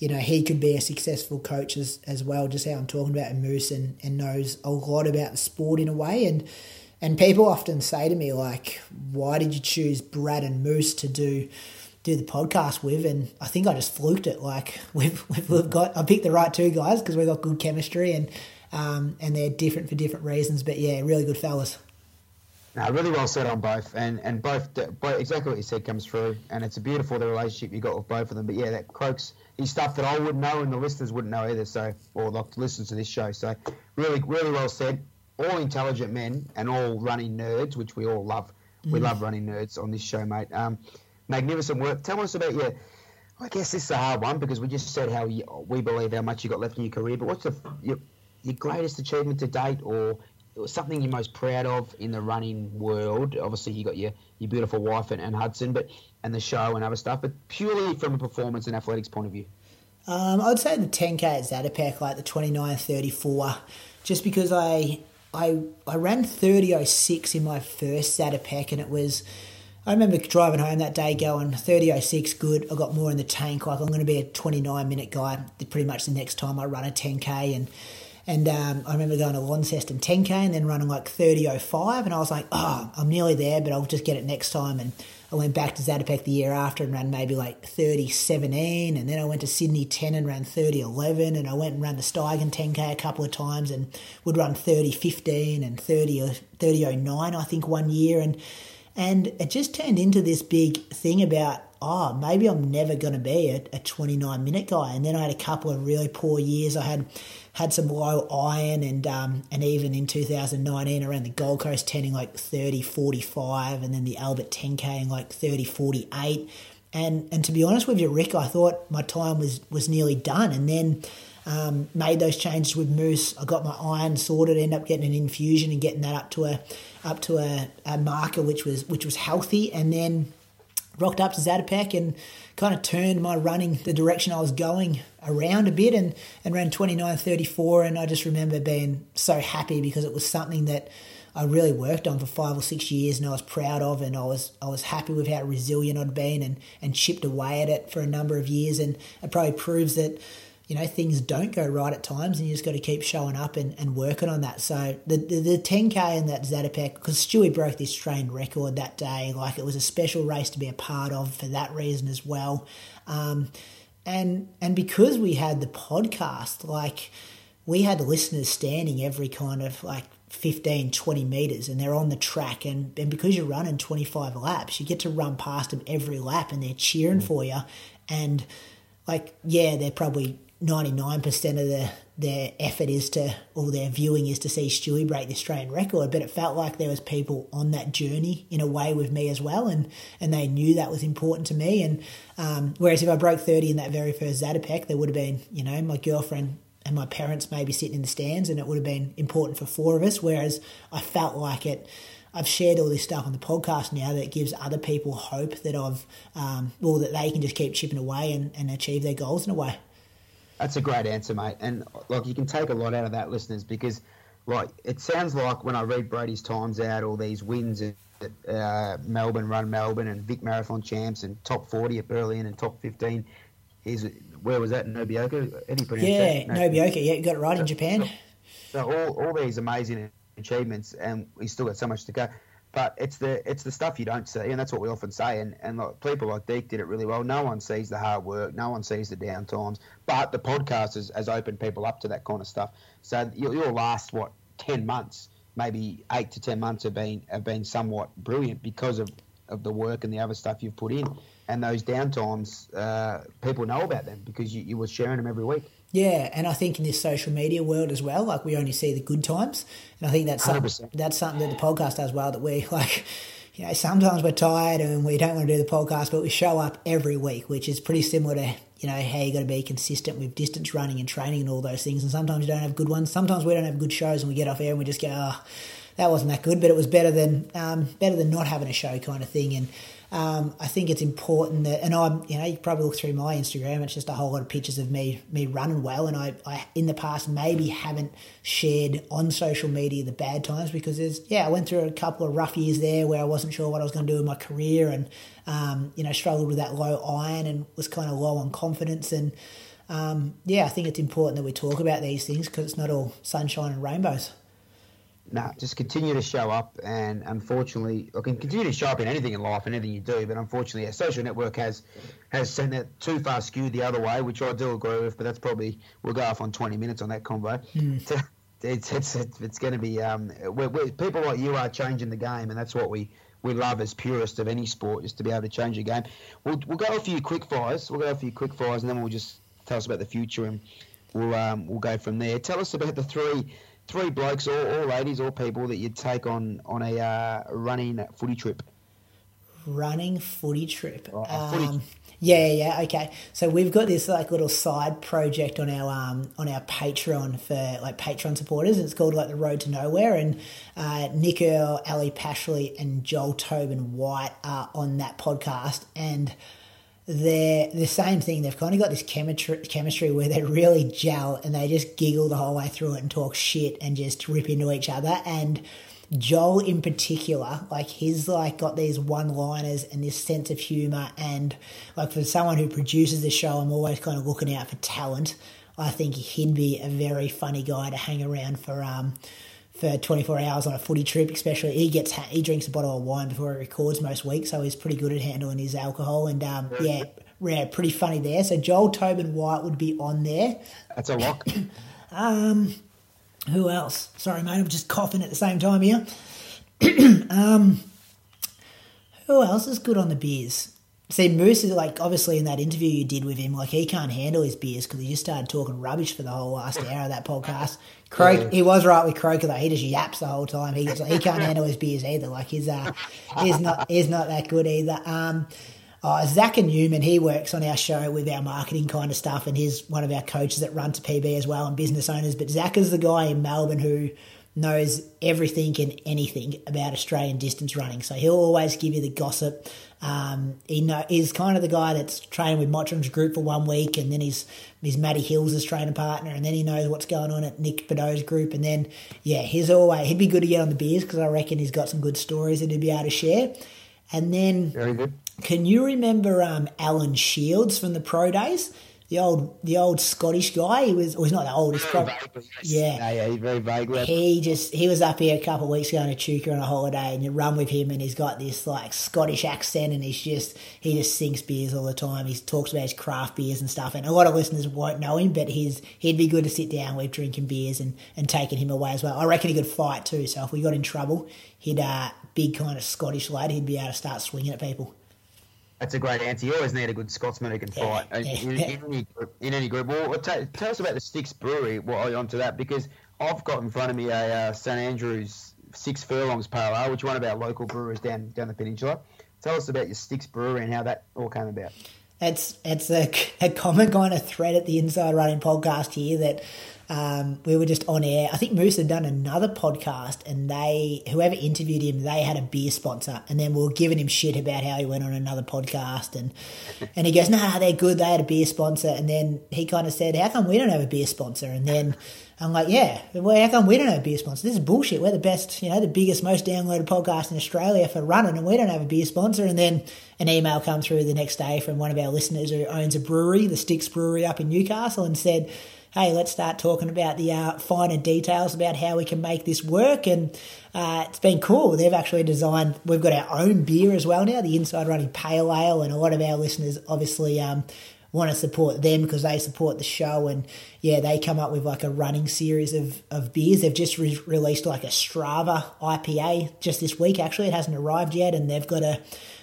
you know, he could be a successful coach as, as well, just how I'm talking about Moose and, and knows a lot about the sport in a way. And and people often say to me like, why did you choose Brad and Moose to do do the podcast with? And I think I just fluked it. Like <laughs> we've we've got I picked the right two guys because we've got good chemistry and um, and they're different for different reasons. But yeah, really good fellas. No, really well said on both, and and both, both exactly what you said comes through, and it's a beautiful the relationship you got with both of them. But yeah, that Croaks is stuff that I wouldn't know, and the listeners wouldn't know either. So, or the listeners to this show. So, really, really well said. All intelligent men and all running nerds, which we all love. Mm. We love running nerds on this show, mate. Um, magnificent work. Tell us about your. I guess this is a hard one because we just said how you, we believe how much you got left in your career. But what's the your, your greatest achievement to date, or something you're most proud of in the running world? Obviously, you got your, your beautiful wife and, and Hudson, but and the show and other stuff, but purely from a performance and athletics point of view. Um, I'd say the 10k at Zatopek, like the 29.34, just because I I I ran thirty oh six in my first Zatopek, and it was. I remember driving home that day going 30.06, good. I got more in the tank. Like I'm going to be a 29 minute guy pretty much the next time I run a 10k. And and um, I remember going to Launceston 10k and then running like 30.05. And I was like, oh, I'm nearly there, but I'll just get it next time. And I went back to Zatopek the year after and ran maybe like 30.17. And then I went to Sydney 10 and ran 30.11. And I went and ran the Steigen 10k a couple of times and would run 30.15 and 30, 30.09, I think, one year. And and it just turned into this big thing about, oh, maybe I'm never going to be a, a 29 minute guy. And then I had a couple of really poor years. I had had some low iron and um, and even in 2019 around the Gold Coast 10 in like 30 45 and then the Albert 10k in like 30 48 and and to be honest with you Rick I thought my time was was nearly done and then um, made those changes with Moose. I got my iron sorted, ended up getting an infusion and getting that up to a up to a, a marker which was which was healthy, and then rocked up to Zatopek and kind of turned my running the direction I was going around a bit and, and ran 29.34 and I just remember being so happy because it was something that I really worked on for five or six years and I was proud of and I was I was happy with how resilient I'd been and, and chipped away at it for a number of years and it probably proves that you know, things don't go right at times and you just got to keep showing up and, and working on that. So the, the, the 10K and that Zatopek, because Stewie broke this trained record that day, like it was a special race to be a part of for that reason as well. Um, and and because we had the podcast, like we had listeners standing every kind of like 15, 20 meters and they're on the track. And, and because you're running 25 laps, you get to run past them every lap and they're cheering mm. for you. And like, yeah, they're probably 99% of the, their effort is to, or their viewing is to see Stewie break the Australian record, but it felt like there was people on that journey in a way with me as well, and, and they knew that was important to me. And um, whereas if I broke 30 in that very first Zatopek, there would have been, you know, my girlfriend and my parents maybe sitting in the stands, and it would have been important for four of us. Whereas I felt like it, I've shared all this stuff on the podcast now that gives other people hope that I've, um, or that they can just keep chipping away and, and achieve their goals in a way. That's a great answer, mate. And like you can take a lot out of that, listeners, because like it sounds like when I read Brady's times out, all these wins at uh, Melbourne, Run Melbourne, and Vic Marathon champs, and top forty at Berlin, and top fifteen. Is where was that Nobeoka? yeah, that? Nobeoka. Yeah, you got it right so, in Japan. So, so all all these amazing achievements, and we still got so much to go. But it's the it's the stuff you don't see, and that's what we often say. And and people like Deek did it really well. No one sees the hard work, no one sees the down times. But the podcast has, has opened people up to that kind of stuff. So your, your last what ten months, maybe eight to ten months have been have been somewhat brilliant because of of the work and the other stuff you've put in. And those downtimes, uh, people know about them because you, you were sharing them every week. Yeah, and I think in this social media world as well, like we only see the good times, and I think that's something, that's something that the podcast does well. That we <laughs> like, you know, sometimes we're tired and we don't want to do the podcast, but we show up every week, which is pretty similar to you know how you got to be consistent with distance running and training and all those things. And sometimes you don't have good ones. Sometimes we don't have good shows, and we get off air and we just go, oh, that wasn't that good, but it was better than um, better than not having a show kind of thing. And um, I think it's important that, and I'm, you know, you probably look through my Instagram. It's just a whole lot of pictures of me, me running well. And I, I, in the past, maybe haven't shared on social media the bad times because there's, yeah, I went through a couple of rough years there where I wasn't sure what I was going to do in my career, and um, you know, struggled with that low iron and was kind of low on confidence. And um, yeah, I think it's important that we talk about these things because it's not all sunshine and rainbows no, just continue to show up. And unfortunately, I can continue to show up in anything in life and anything you do. But unfortunately, our social network has has sent that too far skewed the other way, which I do agree with. But that's probably we'll go off on twenty minutes on that convo. Mm. <laughs> It's it's it's, it's going to be um, we're, we're, people like you are changing the game, and that's what we. We love as purists of any sport, just to be able to change the game. We'll, we'll go a few quick fires. We'll go a few quick fires, and then we'll just tell us about the future, and we'll um, we'll go from there. Tell us about the three three blokes or, or ladies or people that you'd take on on a uh, running footy trip? Running footy trip. Oh, footy. Um, yeah, yeah, okay. So we've got this like little side project on our um, on our Patreon for like Patreon supporters. It's called like the Road to Nowhere, and uh, Nick Earl, Ali Pashley, and Joel Tobin White are on that podcast, and they're the same thing. They've kind of got this chemistry, chemistry where they really gel and they just giggle the whole way through it and talk shit and just rip into each other. And Joel in particular, like he's like got these one liners and this sense of humor. And like for someone who produces the show, I'm always kind of looking out for talent. I think he'd be a very funny guy to hang around for. Um, for 24 hours on a footy trip, especially he gets he drinks a bottle of wine before he records most weeks, so he's pretty good at handling his alcohol. And um, yeah, yeah, pretty funny there. So Joel Tobin White would be on there. That's a lock. <coughs> um, who else? Sorry, mate, I'm just coughing at the same time here. <coughs> um, who else is good on the beers? See, Moose is like obviously in that interview you did with him, like he can't handle his beers because he just started talking rubbish for the whole last hour of that podcast. Croak, yeah. he was right with Croker though. He just yaps the whole time. He gets, he can't handle his beers either. Like he's uh, he's not he's not that good either. Um, uh, Zach and Newman, he works on our show with our marketing kind of stuff, and he's one of our coaches that run to PB as well and business owners. But Zach is the guy in Melbourne who knows everything and anything about Australian distance running. So he'll always give you the gossip. Um, he know, he's kind of the guy that's training with Mottram's group for one week, and then he's he's Matty Hills' training partner, and then he knows what's going on at Nick Bideau's group, and then yeah, he's always he'd be good to get on the beers because I reckon he's got some good stories that he'd be able to share. And then, very good. Can you remember um, Alan Shields from the pro days? The old the old Scottish guy. He was, well, he's not the oldest. Probably, yeah, yeah, yeah, very vague. He just he was up here a couple of weeks ago in Echuca on a holiday, and you run with him, and he's got this like Scottish accent, and he's just he just sinks beers all the time. He talks about his craft beers and stuff, and a lot of listeners won't know him, but he's he'd be good to sit down with drinking beers and and taking him away as well. I reckon he could fight too. So if we got in trouble, he'd uh big kind of Scottish lad. He'd be able to start swinging at people. That's a great answer. You always need a good Scotsman who can fight in, in, any, group, in any group. Well, tell, tell us about the Sticks Brewery while onto that because I've got in front of me a uh, St Andrews Six Furlongs Pale Ale, which one of our local brewers down down the peninsula. Tell us about your Sticks Brewery and how that all came about. It's it's a, <laughs> a common kind of thread at the Inside Running podcast here that um, we were just on air. I think Moose had done another podcast, and they, whoever interviewed him, they had a beer sponsor, and then we were giving him shit about how he went on another podcast, and <laughs> and he goes, "Nah, they're good. They had a beer sponsor," and then he kind of said, "How come we don't have a beer sponsor?" And then I'm like, "Yeah, well, how come we don't have a beer sponsor? This is bullshit. We're the best, you know, the biggest, most downloaded podcast in Australia for running, and we don't have a beer sponsor." And then an email come through the next day from one of our listeners who owns a brewery, the Sticks Brewery up in Newcastle, and said hey, let's start talking about the uh, finer details about how we can make this work. And uh, it's been cool. They've actually designed, we've got our own beer as well now, the Inside Running Pale Ale. And a lot of our listeners obviously um, want to support them because they support the show. And yeah, they come up with like a running series of, of beers. They've just re- released like a Strava IPA just this week, actually. It hasn't arrived yet. And they've got a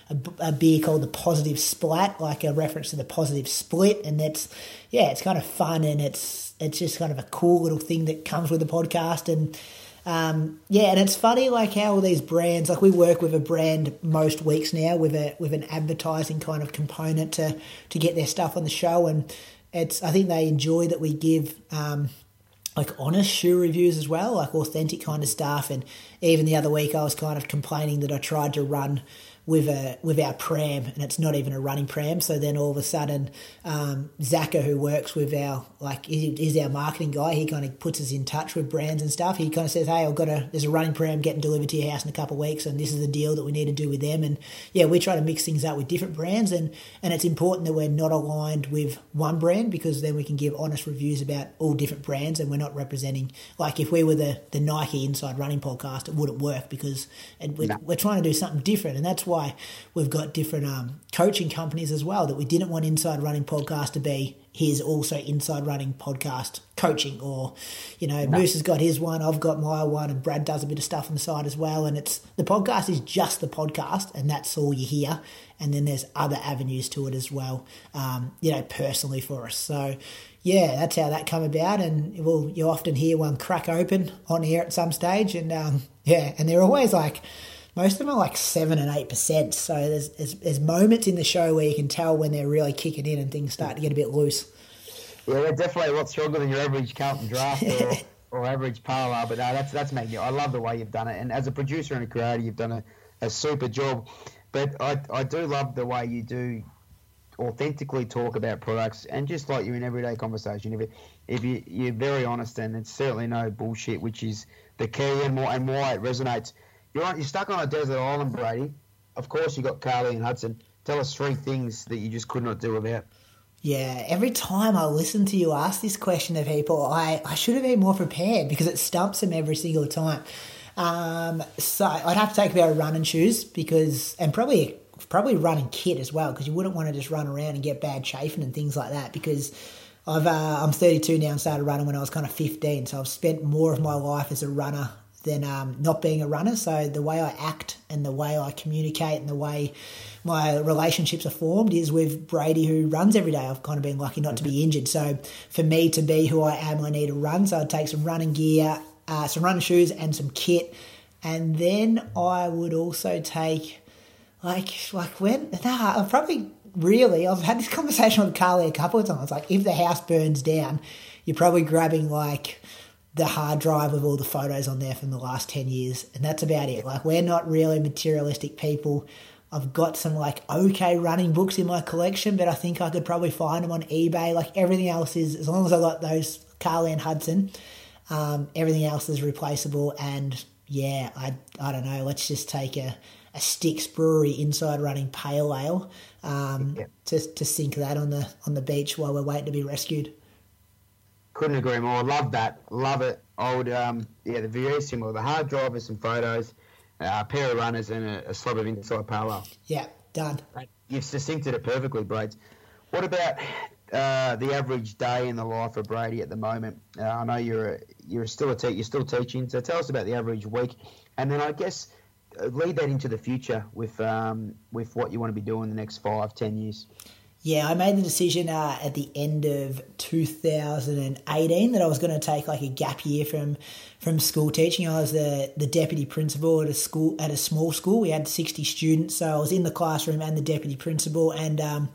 a, a, beer called the Positive Splat, like a reference to the Positive Split, and that's yeah, it's kind of fun and it's it's just kind of a cool little thing that comes with the podcast and. Um, yeah, and it's funny like how all these brands, like we work with a brand most weeks now with a with an advertising kind of component to to get their stuff on the show, and it's I think they enjoy that we give um, like honest shoe reviews as well, like authentic kind of stuff. And even the other week, I was kind of complaining that I tried to run with a with our pram, and it's not even a running pram. So then all of a sudden, um, Zaka, who works with our like is our marketing guy, he kind of puts us in touch with brands and stuff. He kind of says, "Hey, I've got a there's a running pram getting delivered to your house in a couple of weeks, and this is the deal that we need to do with them." And yeah, we try to mix things up with different brands, and and it's important that we're not aligned with one brand because then we can give honest reviews about all different brands, and we're not representing like if we were the the Nike Inside Running podcast, it wouldn't work because we're, no. we're trying to do something different, and that's why why we've got different um, coaching companies as well that we didn't want Inside Running Podcast to be his also Inside Running Podcast coaching or, you know, no. Moose has got his one, I've got my one, and Brad does a bit of stuff on the side as well. And it's the podcast is just the podcast, and that's all you hear. And then there's other avenues to it as well, um, you know, personally for us. So, yeah, that's how that come about. And well, you often hear one crack open on air at some stage, and um, yeah, and they're always like most of them are like seven and eight percent. So there's, there's, there's moments in the show where you can tell when they're really kicking in and things start to get a bit loose. Yeah, they're definitely a lot stronger than your average Carlton Draught or, <laughs> or average parlour. But no, that's that's making I love the way you've done it, and as a producer and a creator, you've done a, a super job. But I I do love the way you do authentically talk about products and just like you're in everyday conversation, if, it, if you, you're very honest and it's certainly no bullshit, which is the key and why, and why it resonates. You're, on, you're stuck on a desert island, Brady. Of course, you got Carly and Hudson. Tell us three things that you just could not do without. Yeah, every time I listen to you ask this question to people, I, I should have been more prepared because it stumps them every single time. Um, so I'd have to take a pair of running shoes because, and probably probably running kit as well because you wouldn't want to just run around and get bad chafing and things like that because I've uh, I'm 32 now and started running when I was kind of 15, so I've spent more of my life as a runner than um, not being a runner. So the way I act and the way I communicate and the way my relationships are formed is with Brady, who runs every day. I've kind of been lucky not to be injured. So for me to be who I am, I need to run. So I'd take some running gear, uh, some running shoes, and some kit. And then I would also take, like, like when, nah, I'm probably really, I've had this <laughs> conversation with Carly a couple of times. Like, if the house burns down, you're probably grabbing, like, the hard drive of all the photos on there from the last 10 years. And that's about it. Like, we're not really materialistic people. I've got some like okay running books in my collection, but I think I could probably find them on eBay. Like everything else is, as long as I got those Carly and Hudson, um, everything else is replaceable. And yeah, I I don't know. Let's just take a, a Sticks Brewery inside running pale ale um, yeah. to to sink that on the on the beach while we're waiting to be rescued. Couldn't agree more. Love that. Love it. I would um yeah, the very similar. The hard drive with some photos a pair of runners and a, a slab of inside parallel. Yeah, done. You've succincted it perfectly, Braids. What about uh, the average day in the life of Brady at the moment? Uh, I know you're a, you're still a te- you're still teaching, so tell us about the average week, and then I guess uh, lead that into the future with um, with what you want to be doing in the next five, ten years. Yeah, I made the decision uh, at the end of 2018 that I was going to take like a gap year from from school teaching. I was the, the deputy principal at a school at a small school. We had 60 students, so I was in the classroom and the deputy principal, and um,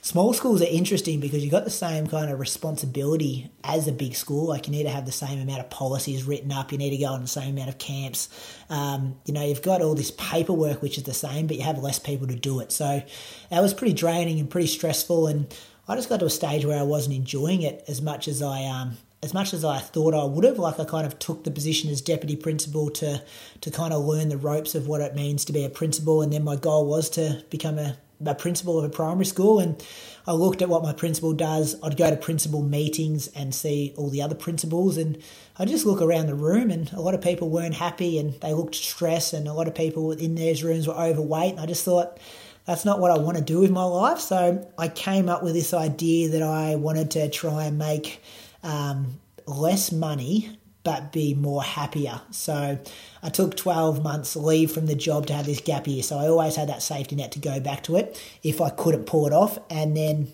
small schools are interesting because you've got the same kind of responsibility as a big school. Like you need to have the same amount of policies written up. You need to go on the same amount of camps. Um, you know, you've got all this paperwork which is the same, but you have less people to do it. So that was pretty draining and pretty stressful. And I just got to a stage where I wasn't enjoying it as much as I um, as much as I thought I would have. Like I kind of took the position as deputy principal to to kind of learn the ropes of what it means to be a principal, and then my goal was to become a a principal of a primary school and I looked at what my principal does. I'd go to principal meetings and see all the other principals and I just look around the room and a lot of people weren't happy and they looked stressed and a lot of people in those rooms were overweight and I just thought that's not what I want to do with my life. So I came up with this idea that I wanted to try and make um, less money but be more happier. So I took 12 months leave from the job to have this gap year. So I always had that safety net to go back to it if I couldn't pull it off. And then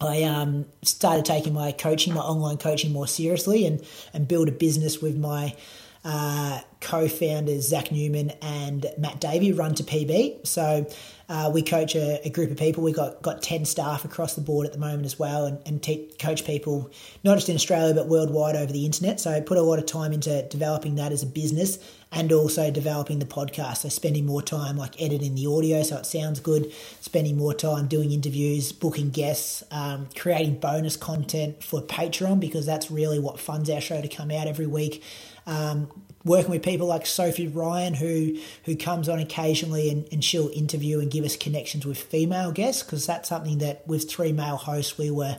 I um, started taking my coaching, my online coaching more seriously and, and build a business with my uh, co-founders Zach Newman and Matt Davey run to PB. So uh, we coach a, a, group of people. We've got got ten staff across the board at the moment as well, and, and coach people not just in Australia but worldwide over the internet. So I put a lot of time into developing that as a business and also developing the podcast. So spending more time like editing the audio so it sounds good, spending more time doing interviews, booking guests, um, creating bonus content for Patreon because that's really what funds our show to come out every week. Um, working with people like Sophie Ryan, who who comes on occasionally and, and she'll interview and give us connections with female guests, because that's something that with three male hosts we were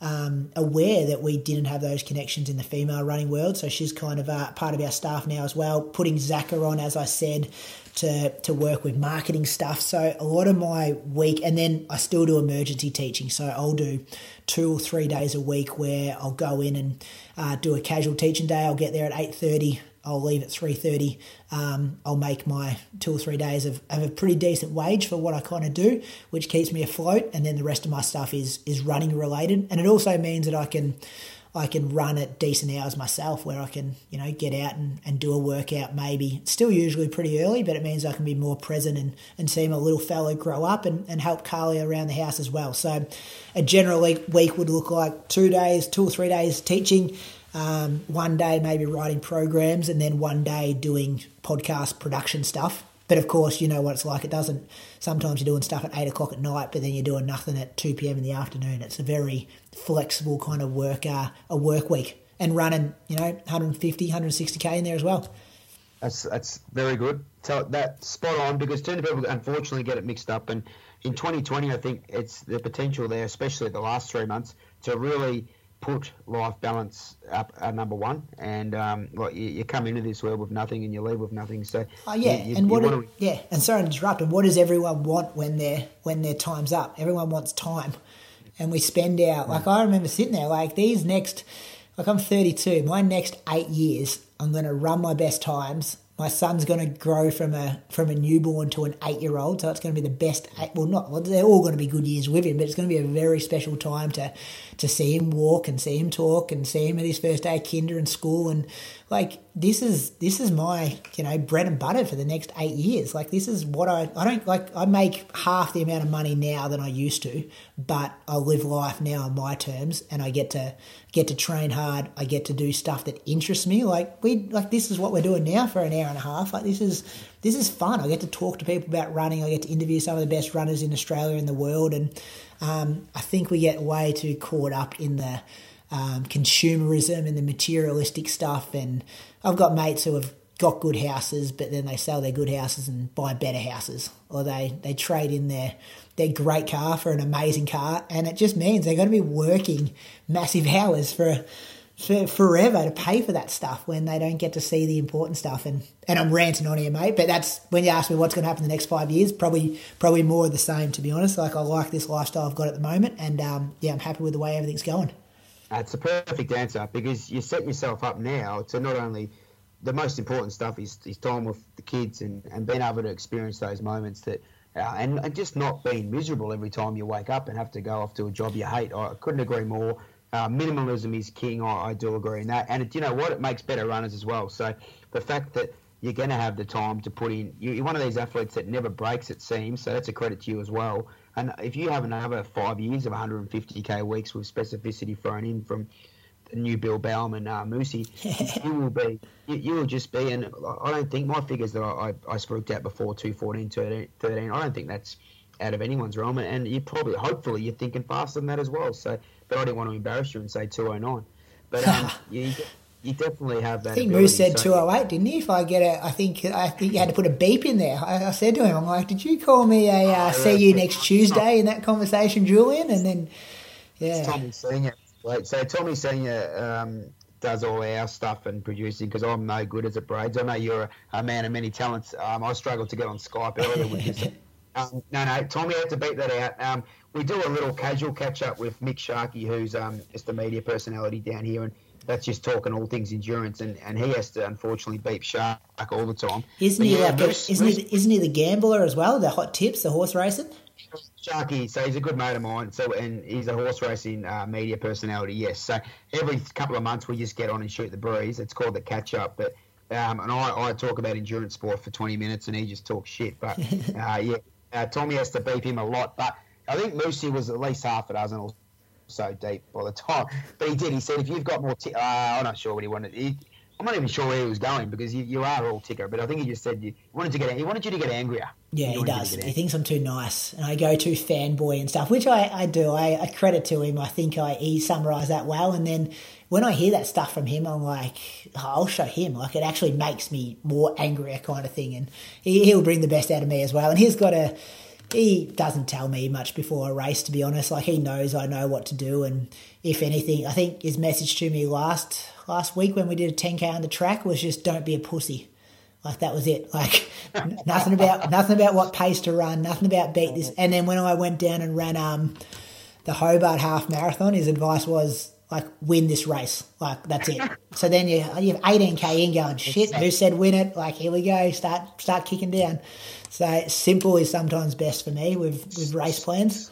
um, aware that we didn't have those connections in the female running world. So she's kind of a part of our staff now as well. Putting Zaka on, as I said, to to work with marketing stuff. So a lot of my week, and then I still do emergency teaching. So I'll do two or three days a week where I'll go in and uh, do a casual teaching day. I'll get there at eight thirty I'll leave at three thirty. Um, I'll make my two or three days of, of a pretty decent wage for what I kind of do, which keeps me afloat. And then the rest of my stuff is is running related, and it also means that I can I can run at decent hours myself, where I can you know get out and, and do a workout. Maybe still usually pretty early, but it means I can be more present and, and see my little fellow grow up and, and help Carly around the house as well. So a general week would look like two days, two or three days teaching um, one day maybe writing programs, and then one day doing podcast production stuff. But of course, you know what it's like. It doesn't. Sometimes you're doing stuff at eight o'clock at night, but then you're doing nothing at two p.m. in the afternoon. It's a very flexible kind of work uh, a work week and running, you know, 150, 160k in there as well. That's that's very good. So that's spot on because too many people unfortunately get it mixed up. And in 2020, I think it's the potential there, especially the last three months, to really put life balance up at number one. And um, well, you, you, come into this world with nothing and you leave with nothing. So oh yeah, you, you, and what? to... yeah, and sorry to interrupt. And what does everyone want when their when their time's up? Everyone wants time, and we spend out. Like I remember sitting there, like these next, like I'm 32. My next eight years, I'm going to run my best times my son's going to grow from a from a newborn to an eight year old, so it's going to be the best. Eight, Well, not well, they're all going to be good years with him, but it's going to be a very special time to to see him walk and see him talk and see him at his first day of kinder and school. And like this is this is my you know bread and butter for the next eight years. Like this is what i i don't like i make half the amount of money now than i used to but i live life now on my terms and i get to get to train hard. I get to do stuff that interests me. Like we like this is what we're doing now for an hour and a half. Like this is this is fun. I get to talk to people about running. I get to interview some of the best runners in australia and the world. And um, i think we get way too caught up in the um, consumerism and the materialistic stuff. And I've got mates who have got good houses, but then they sell their good houses and buy better houses, or they, they trade in their their great car for an amazing car, and it just means they're going to be working massive <laughs> hours for, for forever to pay for that stuff when they don't get to see the important stuff. And and I'm ranting on here, mate, but that's when you ask me what's going to happen in the next five years, probably probably more of the same, to be honest. Like I like this lifestyle I've got at the moment, and um, yeah, I'm happy with the way everything's going. That's a perfect answer because you set yourself up now to not only the most important stuff is, is time with the kids and, and being able to experience those moments that uh, and, and just not being miserable every time you wake up and have to go off to a job you hate. I couldn't agree more. Uh, minimalism is king. I, I, do agree in that. And it, you know what? It makes better runners as well. So the fact that you're going to have the time to put in, you're one of these athletes that never breaks, it seems. So that's a credit to you as well. And if you have another five years of 150k weeks with specificity thrown in from the new Bill Bowerman, uh, Moosey, <laughs> you will be, you, you, will just be, and I don't think my figures that I, I, I spoke out before, 214, 13, I don't think that's out of anyone's realm. And you probably, hopefully, you're thinking faster than that as well. So, but I didn't want to embarrass you and say 209. But um, <laughs> you, you definitely have that. I think Moose said so. 208, didn't he? If I get it, I think I think you had to put a beep in there. I, I said to him, I'm like, did you call me a uh, oh, see you next Tuesday in that conversation, Julian? And then, yeah. It's Tommy Senior. So Tommy Senior um, does all our stuff and producing because I'm no good as a braids. I know you're a, a man of many talents. Um, I struggled to get on Skype earlier with this. <laughs> Um, no, no, Tommy had to beat that out. Um, we do a little casual catch up with Mick Sharkey, who's um, just a media personality down here, and that's just talking all things endurance, and, and he has to unfortunately beat Shark all the time. Isn't he? Yeah, like Moose, a, isn't Moose, he? Isn't he the gambler as well? The hot tips, the horse racing. Sharky, so he's a good mate of mine. So and he's a horse racing uh, media personality. Yes. So every couple of months we just get on and shoot the breeze. It's called the catch up, but. Um, and I, I talk about endurance sport for 20 minutes and he just talks shit. But <laughs> uh, yeah, uh, Tommy has to beep him a lot. But I think Moosey was at least half a dozen or so deep by the time. But he did. He said, if you've got more, t- uh, I'm not sure what he wanted. He, I'm not even sure where he was going because you, you are all ticker. But I think he just said you wanted to get he wanted you to get angrier. Yeah, he, he does. He thinks I'm too nice, and I go too fanboy and stuff, which I, I do. I, I credit to him. I think I he summarised that well. And then when I hear that stuff from him, I'm like, oh, I'll show him. Like it actually makes me more angrier, kind of thing. And he, he'll bring the best out of me as well. And he's got a he doesn't tell me much before a race, to be honest. Like he knows I know what to do, and if anything, I think his message to me last last week when we did a 10k on the track was just don't be a pussy. Like that was it. Like <laughs> nothing about nothing about what pace to run, nothing about beat this. And then when I went down and ran um the Hobart half marathon, his advice was like win this race. Like that's it. <laughs> So then you you have 18k in going shit. Who said win it? Like here we go. Start start kicking down. So simple is sometimes best for me with with race plans.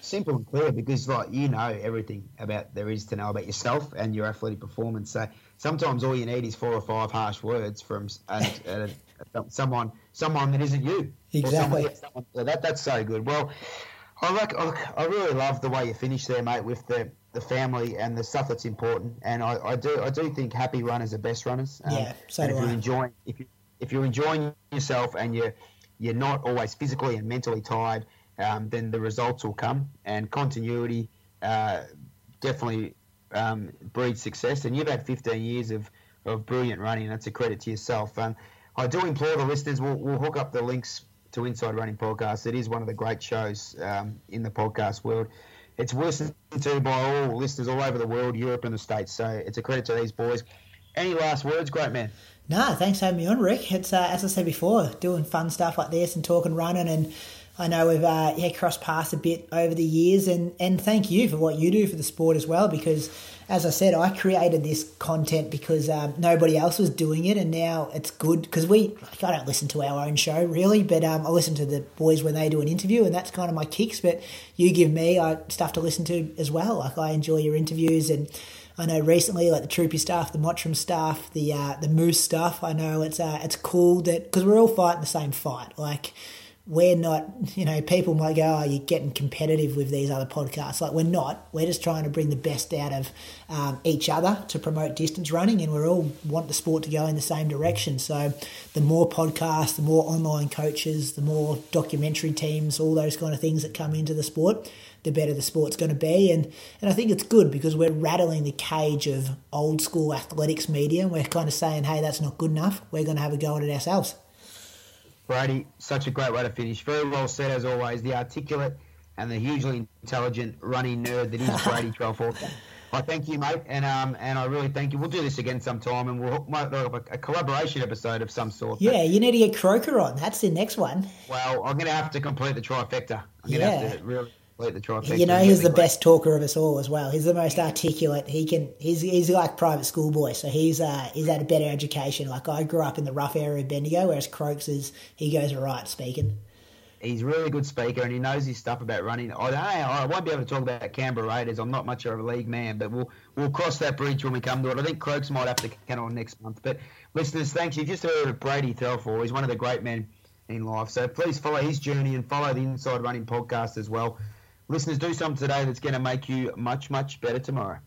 Simple and clear because like you know everything about there is to know about yourself and your athletic performance. So sometimes all you need is four or five harsh words from someone someone that isn't you. Exactly. Someone, someone, so that that's so good. Well. I like. I really love the way you finish there, mate, with the the family and the stuff that's important. And I, I do I do think happy runners are best runners. Um, yeah, so and if you're enjoying if you if you're enjoying yourself and you're you're not always physically and mentally tired, um, then the results will come. And continuity uh, definitely um, breeds success. And you've had 15 years of, of brilliant running. And that's a credit to yourself. Um, I do implore the listeners, we'll, we'll hook up the links to Inside Running Podcast. It is one of the great shows um, in the podcast world. It's listened to by all listeners all over the world, Europe and the States. So it's a credit to these boys. Any last words, great man? No, thanks for having me on, Rick. It's uh, as I said before, doing fun stuff like this and talking running, and I know we've uh, yeah crossed paths a bit over the years, and and thank you for what you do for the sport as well, because as I said, I created this content because um, nobody else was doing it, and now it's good because we. I don't listen to our own show really, but um, I listen to the boys when they do an interview, and that's kind of my kicks. But you give me uh, stuff to listen to as well. Like I enjoy your interviews, and I know recently, like the Troopy stuff, the Mottram stuff, the uh, the Moose stuff. I know it's uh, it's cool that because we're all fighting the same fight, like we're not, you know, people might go, oh, you're getting competitive with these other podcasts. Like, we're not. We're just trying to bring the best out of um, each other to promote distance running, and we all want the sport to go in the same direction. So, the more podcasts, the more online coaches, the more documentary teams, all those kind of things that come into the sport, the better the sport's going to be. And, and I think it's good because we're rattling the cage of old school athletics media, and we're kind of saying, hey, that's not good enough. We're going to have a go at it ourselves. Brady, such a great way to finish. Very well said, as always. The articulate and the hugely intelligent running nerd that is Brady <laughs> Threlfall. I thank you, mate, and um, and I really thank you. We'll do this again sometime, and we'll might have a, a collaboration episode of some sort. Yeah, you need to get Croker on. That's the next one. Well, I'm going to have to complete the trifecta. I'm going to have to really the trifecta. You know, he's the best talker of us all as well. He's the most articulate. He can. He's he's like private school boy, so he's uh he's had a better education. Like I grew up in the rough area of Bendigo, whereas Croaks is he goes right speaking. He's a really good speaker and he knows his stuff about running. I know, I won't be able to talk about Canberra Raiders. I'm not much of a league man, but we'll we'll cross that bridge when we come to it. I think Croaks might have to come on next month. But listeners, thanks. You just heard of Brady Threlfall. He's one of the great men in life. So please follow his journey and follow the Inside Running podcast as well. Listeners, do something today that's going to make you much, much better tomorrow.